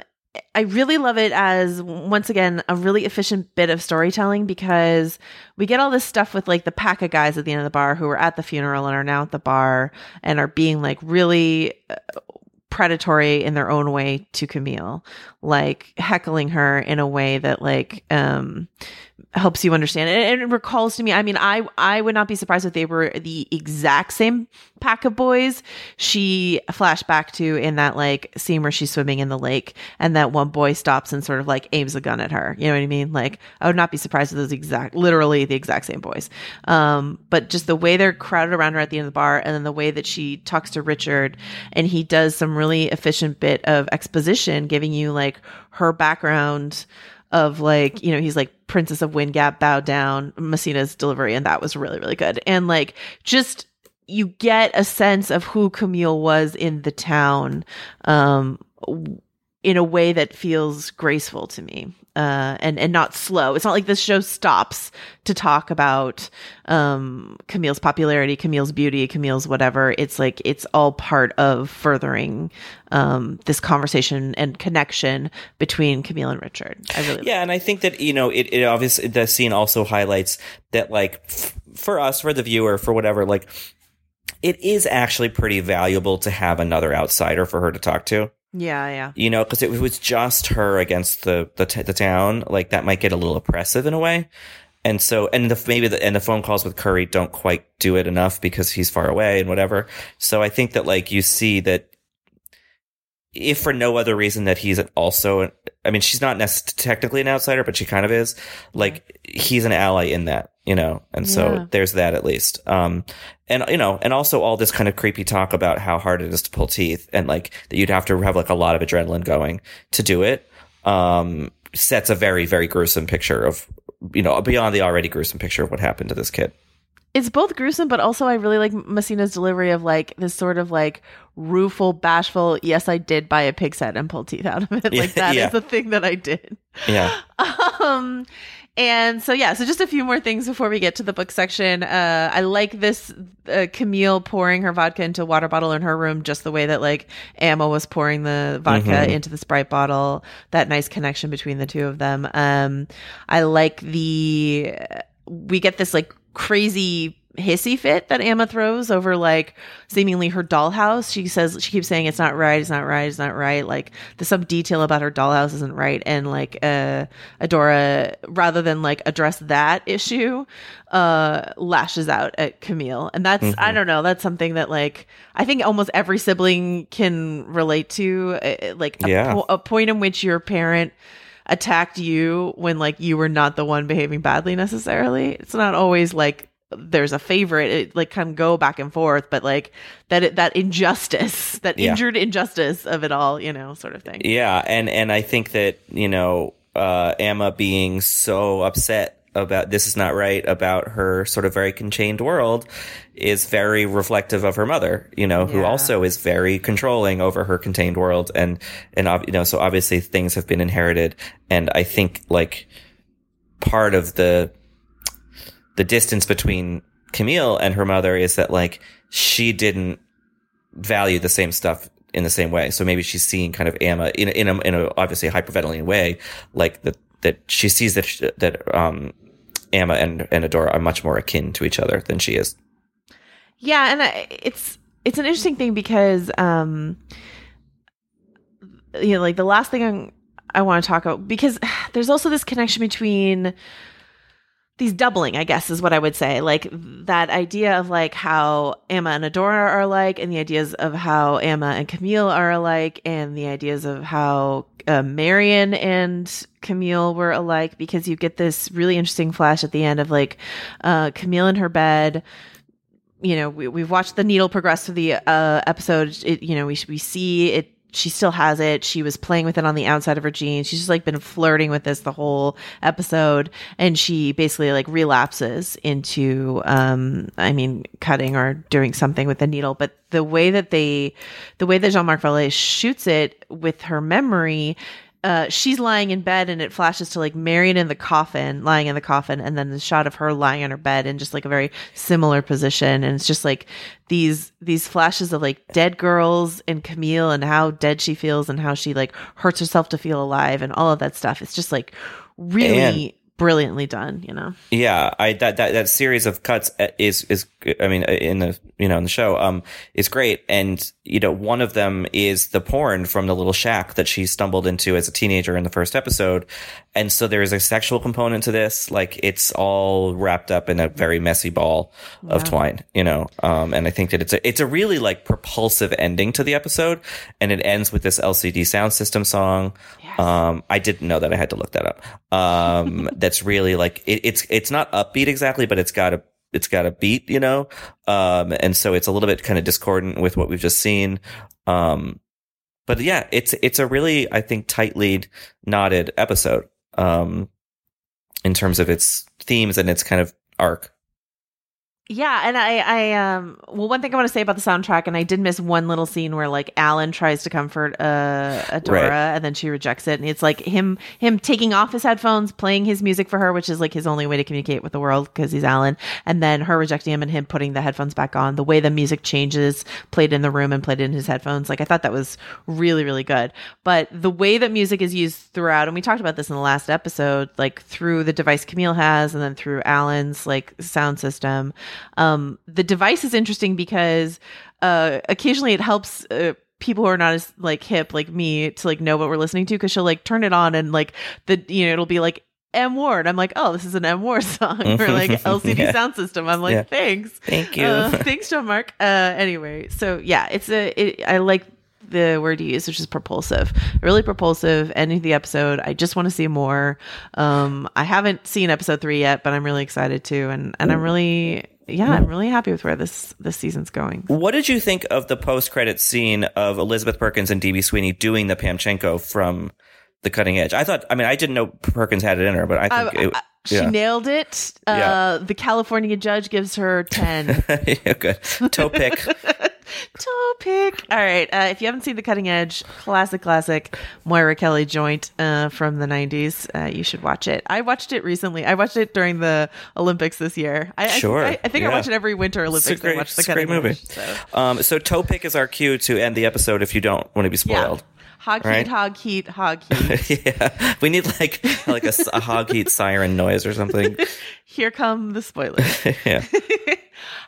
Speaker 8: I really love it as once again a really efficient bit of storytelling because we get all this stuff with like the pack of guys at the end of the bar who were at the funeral and are now at the bar and are being like really uh, predatory in their own way to Camille, like heckling her in a way that like um helps you understand it. And it recalls to me, I mean, I I would not be surprised if they were the exact same pack of boys she flashed back to in that like scene where she's swimming in the lake and that one boy stops and sort of like aims a gun at her. You know what I mean? Like I would not be surprised if those exact literally the exact same boys. Um, but just the way they're crowded around her at the end of the bar and then the way that she talks to Richard and he does some really efficient bit of exposition giving you like her background of like you know he's like princess of wind gap bow down messina's delivery and that was really really good and like just you get a sense of who camille was in the town um in a way that feels graceful to me uh and and not slow it's not like this show stops to talk about um camille's popularity camille's beauty camille's whatever it's like it's all part of furthering um this conversation and connection between camille and richard i really
Speaker 9: yeah, and I think that you know it. It obviously the scene also highlights that like f- for us, for the viewer, for whatever, like it is actually pretty valuable to have another outsider for her to talk to.
Speaker 8: yeah yeah
Speaker 9: You know, because it was just her against the the, t- the town, like that might get a little oppressive in a way. And so, and the maybe the and the phone calls with Curry don't quite do it enough because he's far away and whatever. So I think that like you see that if for no other reason that he's also, I mean, she's not technically an outsider, but she kind of is. Like he's an ally in that, you know, and so
Speaker 8: Yeah.
Speaker 9: there's that at least. Um, and you know, and also all this kind of creepy talk about how hard it is to pull teeth, and like that you'd have to have like a lot of adrenaline going to do it. Um, sets a very very gruesome picture of you know beyond the already gruesome picture of what happened to this kid.
Speaker 8: it's both gruesome, but also I really like Messina's delivery of like this sort of like rueful, bashful. Yes, I did buy a pig set and pull teeth out of it. Like that is
Speaker 9: Yeah.
Speaker 8: the thing that I did.
Speaker 9: Yeah.
Speaker 8: Um, and so yeah, so just a few more things before we get to the book section. Uh, I like this uh, Camille pouring her vodka into a water bottle in her room, just the way that like Amma was pouring the vodka
Speaker 9: Mhm.
Speaker 8: into the Sprite bottle. That nice connection between the two of them. Um, I like the we get this like crazy hissy fit that Amma throws over like seemingly her dollhouse. She says she keeps saying it's not right, it's not right, it's not right. Like the some detail about her dollhouse isn't right, and like uh, Adora rather than like address that issue, uh, lashes out at Camille, and that's I
Speaker 9: Mhm.
Speaker 8: don't know. That's something that like I think almost every sibling can relate to. uh, Like a,
Speaker 9: Yeah.
Speaker 8: po- a point in which your parent attacked you when like you were not the one behaving badly necessarily. It's not always like there's a favorite. It like can go back and forth, but like that it, that injustice, that
Speaker 9: Yeah.
Speaker 8: injured injustice of it all, you know, sort of thing.
Speaker 9: Yeah, and and I think that you know uh, Amma being so upset about this is not right about her sort of very contained world is very reflective of her mother, you know, who also is very controlling over her contained world, and and you know, so obviously things have been inherited, and I think like part of the the distance between Camille and her mother is that like she didn't value the same stuff in the same way. So maybe she's seeing kind of Amma in in a, in a obviously hyperventilating way, like that, that she sees that, sh- that, um, Amma and, and Adora are much more akin to each other than she is.
Speaker 8: Yeah, and I, it's it's an interesting thing because um you know like the last thing I'm, I want to talk about because there's also this connection between these doubling, I guess is what I would say. Like that idea of like how Amma and Adora are alike and the ideas of how Amma and Camille are alike and the ideas of how uh, Marian and Camille were alike because you get this really interesting flash at the end of like uh, Camille in her bed you know, we, we've watched the needle progress through the uh, episode. It, you know, we we see it. She still has it. She was playing with it on the outside of her jeans. She's just like been flirting with this the whole episode, and she basically like relapses into, um, I mean, cutting or doing something with the needle. But the way that they, the way that Jean Marc Vallée shoots it with her memory, uh, she's lying in bed and it flashes to like Marian in the coffin, lying in the coffin, and then the shot of her lying on her bed in just like a very similar position. And it's just like these these flashes of like dead girls and Camille and how dead she feels and how she like hurts herself to feel alive and all of that stuff. It's just like really brilliantly done, you know.
Speaker 9: Yeah, I that that that series of cuts uh, is is I mean uh, in the you know in the show um is great. And you know one of them is the porn from the little shack that she stumbled into as a teenager in the first episode. And so there is a sexual component to this. Like it's all wrapped up in a very messy ball of twine you know? Um and I think that it's a it's a really like propulsive ending to the episode. And it ends with this LCD sound system song um I didn't know that. I had to look that up. Um that's really like it, it's it's not upbeat exactly but it's got a it's got a beat you know? Um and so it's a little bit kind of discordant with what we've just seen. Um but yeah it's it's a really i think tightly knotted episode um in terms of its themes and its kind of arc
Speaker 8: Yeah, and I, I, um, well, one thing I want to say about the soundtrack, and I did miss one little scene where like Alan tries to comfort uh, Adora,
Speaker 9: Right.
Speaker 8: and then she rejects it, and it's like him, him taking off his headphones, playing his music for her, which is like his only way to communicate with the world because he's Alan, and then her rejecting him and him putting the headphones back on. The way the music changes, played in the room and played in his headphones, like I thought that was really, really good. But the way that music is used throughout, and we talked about this in the last episode, like through the device Camille has, and then through Alan's like sound system. Um, the device is interesting because uh, occasionally it helps. Uh, people who are not as like hip like me to like know what we're listening to because she'll like turn it on and like the you know it'll be like M Ward. I'm like, oh, this is an M Ward song or like LCD
Speaker 9: Yeah.
Speaker 8: sound system. I'm like,
Speaker 9: Yeah.
Speaker 8: thanks,
Speaker 9: Thank you.
Speaker 8: Uh, thanks, John Mark. Uh, anyway, so yeah, it's a. It, I like the word you use, which is propulsive. Really propulsive. Ending the episode. I just want to see more. Um, I haven't seen episode three yet, but I'm really excited to, and and I'm really yeah, mm-hmm. I'm really happy with where this this season's going.
Speaker 9: what did you think of the post-credit scene of elizabeth perkins and db sweeney doing the pamchenko from the cutting edge. I thought. I mean, I didn't know Perkins had it in her, but I think
Speaker 8: Uh,
Speaker 9: it,
Speaker 8: uh, she
Speaker 9: yeah.
Speaker 8: nailed it. Uh,
Speaker 9: Yeah.
Speaker 8: The California judge gives her 10.
Speaker 9: yeah, good. Toe pick.
Speaker 8: Toe pick. All right. Uh, if you haven't seen The Cutting Edge, classic, classic Moira Kelly joint uh, from the 90s, uh, you should watch it. I watched it recently. I watched it during the Olympics this year. I,
Speaker 9: Sure.
Speaker 8: I, I, I think I
Speaker 9: Yeah.
Speaker 8: watch it every winter Olympics.
Speaker 9: It's a great,
Speaker 8: I watch The
Speaker 9: it's a great movie.
Speaker 8: Edge, so.
Speaker 9: Um, so toe pick is our cue to end the episode if you don't want to be spoiled.
Speaker 8: Hog heat,
Speaker 9: Right.
Speaker 8: hog heat, hog heat.
Speaker 9: yeah, we need like like a, a hog heat siren noise or something.
Speaker 8: Here come the spoilers.
Speaker 9: yeah.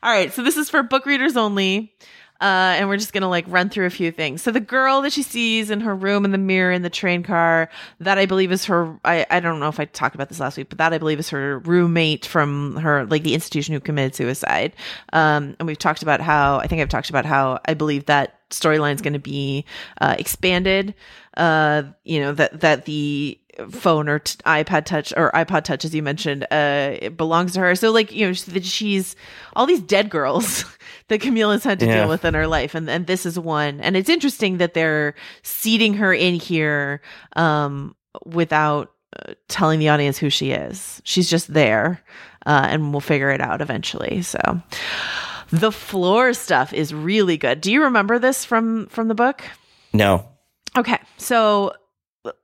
Speaker 8: All right, so this is for book readers only. Uh, and we're just gonna like run through a few things. So the girl that she sees in her room in the mirror in the train car, that I believe is her. I, I don't know if I talked about this last week, but that I believe is her roommate from her like the institution who committed suicide. Um, and we've talked about how I think I've talked about how I believe that storyline is going to be uh, expanded. Uh, you know that that the phone or t- iPad Touch or iPod Touch, as you mentioned, uh, it belongs to her. So like you know that she's all these dead girls that Camille has had to
Speaker 9: Yeah.
Speaker 8: deal with in her life, and and this is one. And it's interesting that they're seating her in here um, without uh, telling the audience who she is. She's just there, uh, and we'll figure it out eventually. So. The floor stuff is really good. Do you remember this from from the book?
Speaker 9: No.
Speaker 8: Okay, so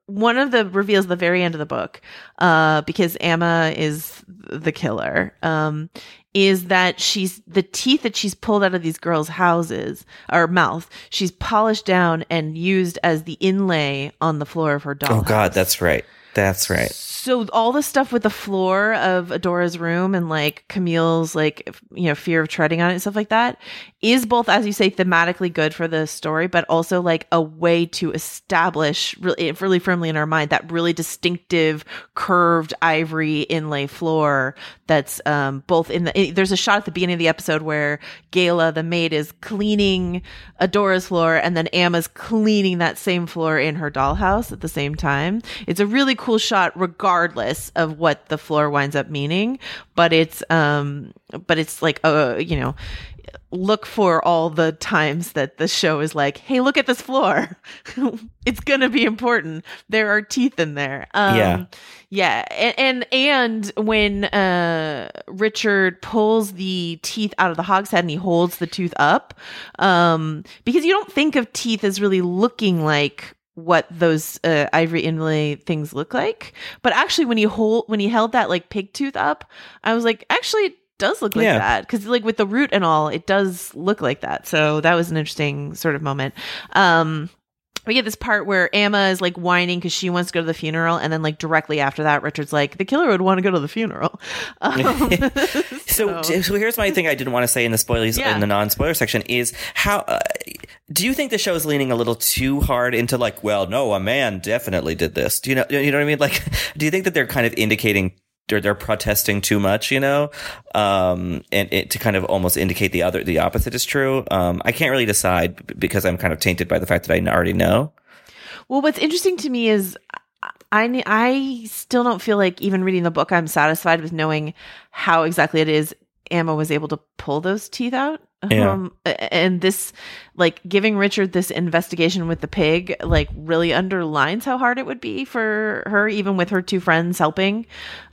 Speaker 8: one of the reveals at the very end of the book, uh, because Amma is the killer, um, is that she's the teeth that she's pulled out of these girls' houses or mouth. She's polished down and used as the inlay on the floor of her doll.
Speaker 9: Oh God, that's right. That's right.
Speaker 8: So all the stuff with the floor of Adora's room and like Camille's like you know fear of treading on it and stuff like that is both as you say thematically good for the story but also like a way to establish really really firmly in our mind that really distinctive curved ivory inlay floor that's um both in the there's a shot at the beginning of the episode where Gayla the maid is cleaning Adora's floor and then Amma's cleaning that same floor in her dollhouse at the same time. It's a really cool shot regardless of what the floor winds up meaning, but it's um but it's like uh you know look for all the times that the show is like, "Hey, look at this floor. it's going to be important. There are teeth in there." Um
Speaker 9: Yeah.
Speaker 8: yeah, and, and and when uh Richard pulls the teeth out of the hogshead and he holds the tooth up, um, because you don't think of teeth as really looking like what those uh, ivory inlay things look like, but actually when he hold when he held that like pig tooth up, I was like, actually. It does look like
Speaker 9: Yeah.
Speaker 8: that because like with the root and all it does look like that so that was an interesting sort of moment um we get this part where Amma is like whining because she wants to go to the funeral, and then like directly after that, Richard's like, "The killer would want to go to the funeral." Um,
Speaker 9: So, so here's my thing I didn't want to say in the spoilers
Speaker 8: Yeah.
Speaker 9: in the non-spoiler section is how uh, do you think the show is leaning a little too hard into like well no a man definitely did this do you know you know what I mean like do you think that they're kind of indicating or they're protesting too much you know? Um and it, to kind of almost indicate the other the opposite is true. Um I can't really decide because I'm kind of tainted by the fact that I already know.
Speaker 8: Well, what's interesting to me is I I still don't feel like even reading the book, I'm satisfied with knowing how exactly it is Amma was able to pull those teeth out.
Speaker 9: Yeah.
Speaker 8: Um, and this, like, giving Richard this investigation with the pig, like, really underlines how hard it would be for her, even with her two friends helping,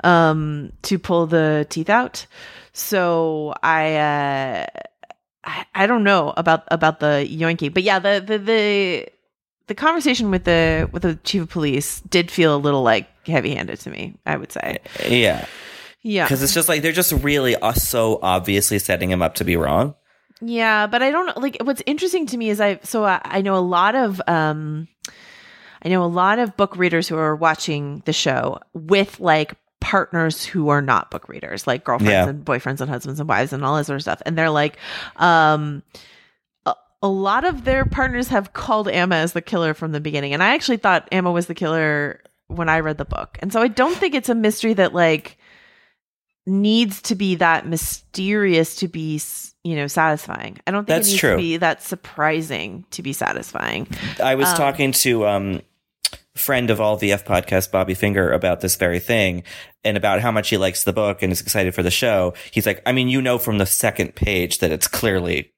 Speaker 8: um, to pull the teeth out. So I, uh, I, I don't know about about the yoinking, but yeah, the the the the conversation with the with the chief of police did feel a little like heavy handed to me. I would say,
Speaker 9: yeah
Speaker 8: yeah,
Speaker 9: because it's just like they're just really uh, so obviously setting him up to be wrong
Speaker 8: Yeah, but I don't. Like, what's interesting to me is I so I, I know a lot of um, I know a lot of book readers who are watching the show with like partners who are not book readers, like girlfriends
Speaker 9: Yeah.
Speaker 8: and boyfriends and husbands and wives and all this sort of stuff, and they're like, um. a- A lot of their partners have called Amma as the killer from the beginning, and I actually thought Amma was the killer when I read the book, and so I don't think it's a mystery that like needs to be that mysterious to be s- you know satisfying i don't think
Speaker 9: That's
Speaker 8: it needs
Speaker 9: true.
Speaker 8: to be that surprising to be satisfying
Speaker 9: I was
Speaker 8: Um,
Speaker 9: talking to um friend of all VF podcast Bobby Finger about this very thing and about how much he likes the book and is excited for the show. He's like, I mean, you know from the second page that it's clearly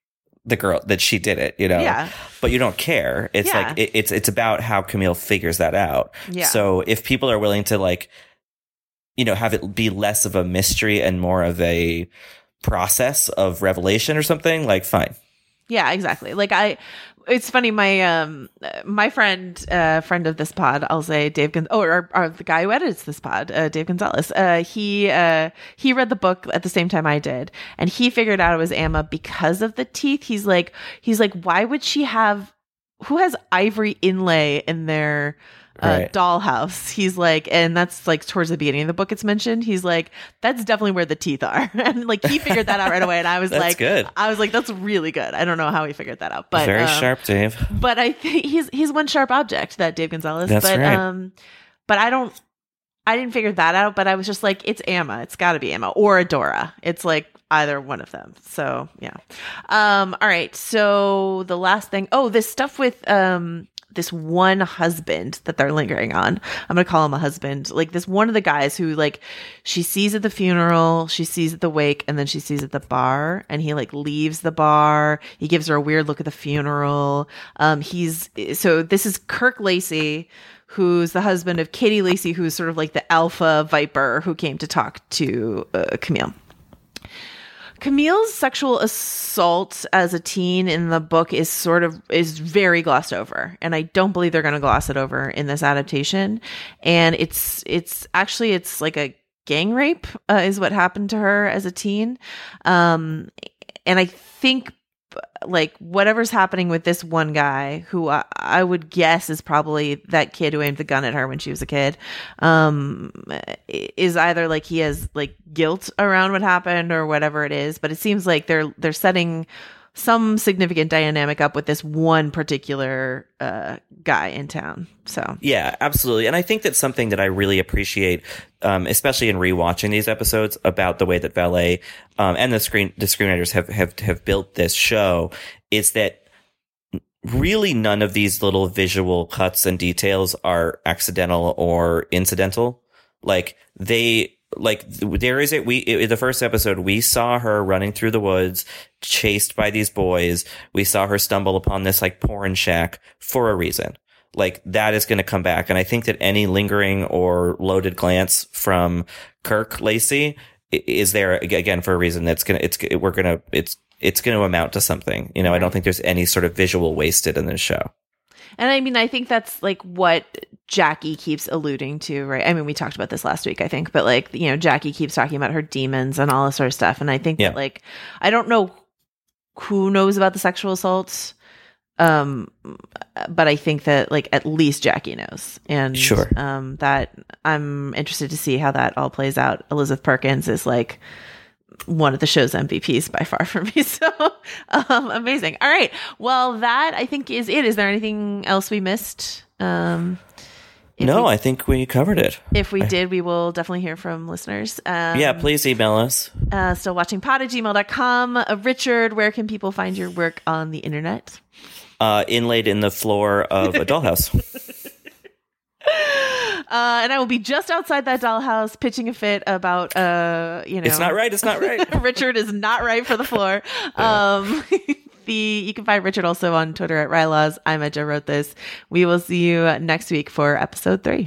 Speaker 9: the girl that she did it, you know.
Speaker 8: Yeah.
Speaker 9: But you don't care. It's
Speaker 8: Yeah.
Speaker 9: like it, it's it's about how Camille figures that out.
Speaker 8: Yeah.
Speaker 9: So if people are willing to like, you know, have it be less of a mystery and more of a process of revelation or something, like fine.
Speaker 8: Yeah, exactly. Like I, it's funny. My um, my friend, uh, friend of this pod, I'll say Dave, Gon- oh, or, or the guy who edits this pod, uh, Dave Gonzalez. Uh, he uh, he read the book at the same time I did, and he figured out it was Amma because of the teeth. He's like, he's like, why would she have? Who has ivory inlay in their uh,
Speaker 9: Right.
Speaker 8: dollhouse? He's like, and that's like towards the beginning of the book. It's mentioned. He's like, that's definitely where the teeth are, and like he figured that out right away. And I was
Speaker 9: That's
Speaker 8: like,
Speaker 9: good.
Speaker 8: I was like, that's really good. I don't know how he figured that out, but
Speaker 9: Very
Speaker 8: um,
Speaker 9: sharp, Dave.
Speaker 8: But I think he's he's one sharp object, that Dave Gonzalez.
Speaker 9: That's
Speaker 8: but
Speaker 9: right.
Speaker 8: um, but I don't. I didn't figure that out, but I was just like, it's Amma. It's got to be Amma or Adora. It's like either one of them. So yeah. Um. All right. So the last thing. Oh, this stuff with um this one husband that they're lingering on. I'm gonna call him a husband. Like this one of the guys who like she sees at the funeral, she sees at the wake, and then she sees at the bar, and he like leaves the bar. He gives her a weird look at the funeral. Um. He's so this is Kirk Lacey who's the husband of Katie Lacey, who's sort of like the alpha viper who came to talk to uh, Camille. Camille's sexual assault as a teen in the book is sort of is very glossed over, and I don't believe they're going to gloss it over in this adaptation. And it's it's actually it's like a gang rape uh, is what happened to her as a teen, um, and I think like whatever's happening with this one guy who I, I would guess is probably that kid who aimed the gun at her when she was a kid um is either like he has like guilt around what happened or whatever it is but it seems like they're they're setting some significant dynamic up with this one particular uh guy in town so
Speaker 9: Yeah, absolutely. And I think that's something that I really appreciate, um, especially in rewatching these episodes about the way that Vallée um, and the screen the screenwriters have have have built this show is that really none of these little visual cuts and details are accidental or incidental. Like they like there is it we in the first episode we saw her running through the woods chased by these boys. We saw her stumble upon this like porn shack for a reason. Like that is going to come back. And i think that any lingering or loaded glance from kirk lacey is there again for a reason. That's going to it's we're going to it's it's going to amount to something. You know i don't think there's any sort of visual wasted in this show.
Speaker 8: And I mean, I think that's like what Jackie keeps alluding to, right? I mean, we talked about this last week, I think, but like, you know, Jackie keeps talking about her demons and all this sort of stuff. And I think
Speaker 9: Yeah.
Speaker 8: that like, I don't know who knows about the sexual assaults. Um, but I think that like at least Jackie knows. And
Speaker 9: Sure.
Speaker 8: um, that I'm interested to see how that all plays out. Elizabeth Perkins is like, one of the show's MVPs by far for me. So um, amazing. All right. Well, that I think is it. Is there anything else we missed? Um, if
Speaker 9: no
Speaker 8: we,
Speaker 9: i think we covered it
Speaker 8: if we did, we will definitely hear from listeners. Um,
Speaker 9: yeah please email us
Speaker 8: Uh, still watching pod at gmail.com. Uh, Richard, where can people find your work on the internet?
Speaker 9: uh inlaid in the floor of a dollhouse
Speaker 8: Uh, and I will be just outside that dollhouse pitching a fit about, uh, you know,
Speaker 9: It's not right, it's not right.
Speaker 8: Richard is not right for the floor. Um, the you can find Richard also on Twitter at Rylaws. I'm at Joe wrote this. We will see you next week for episode three.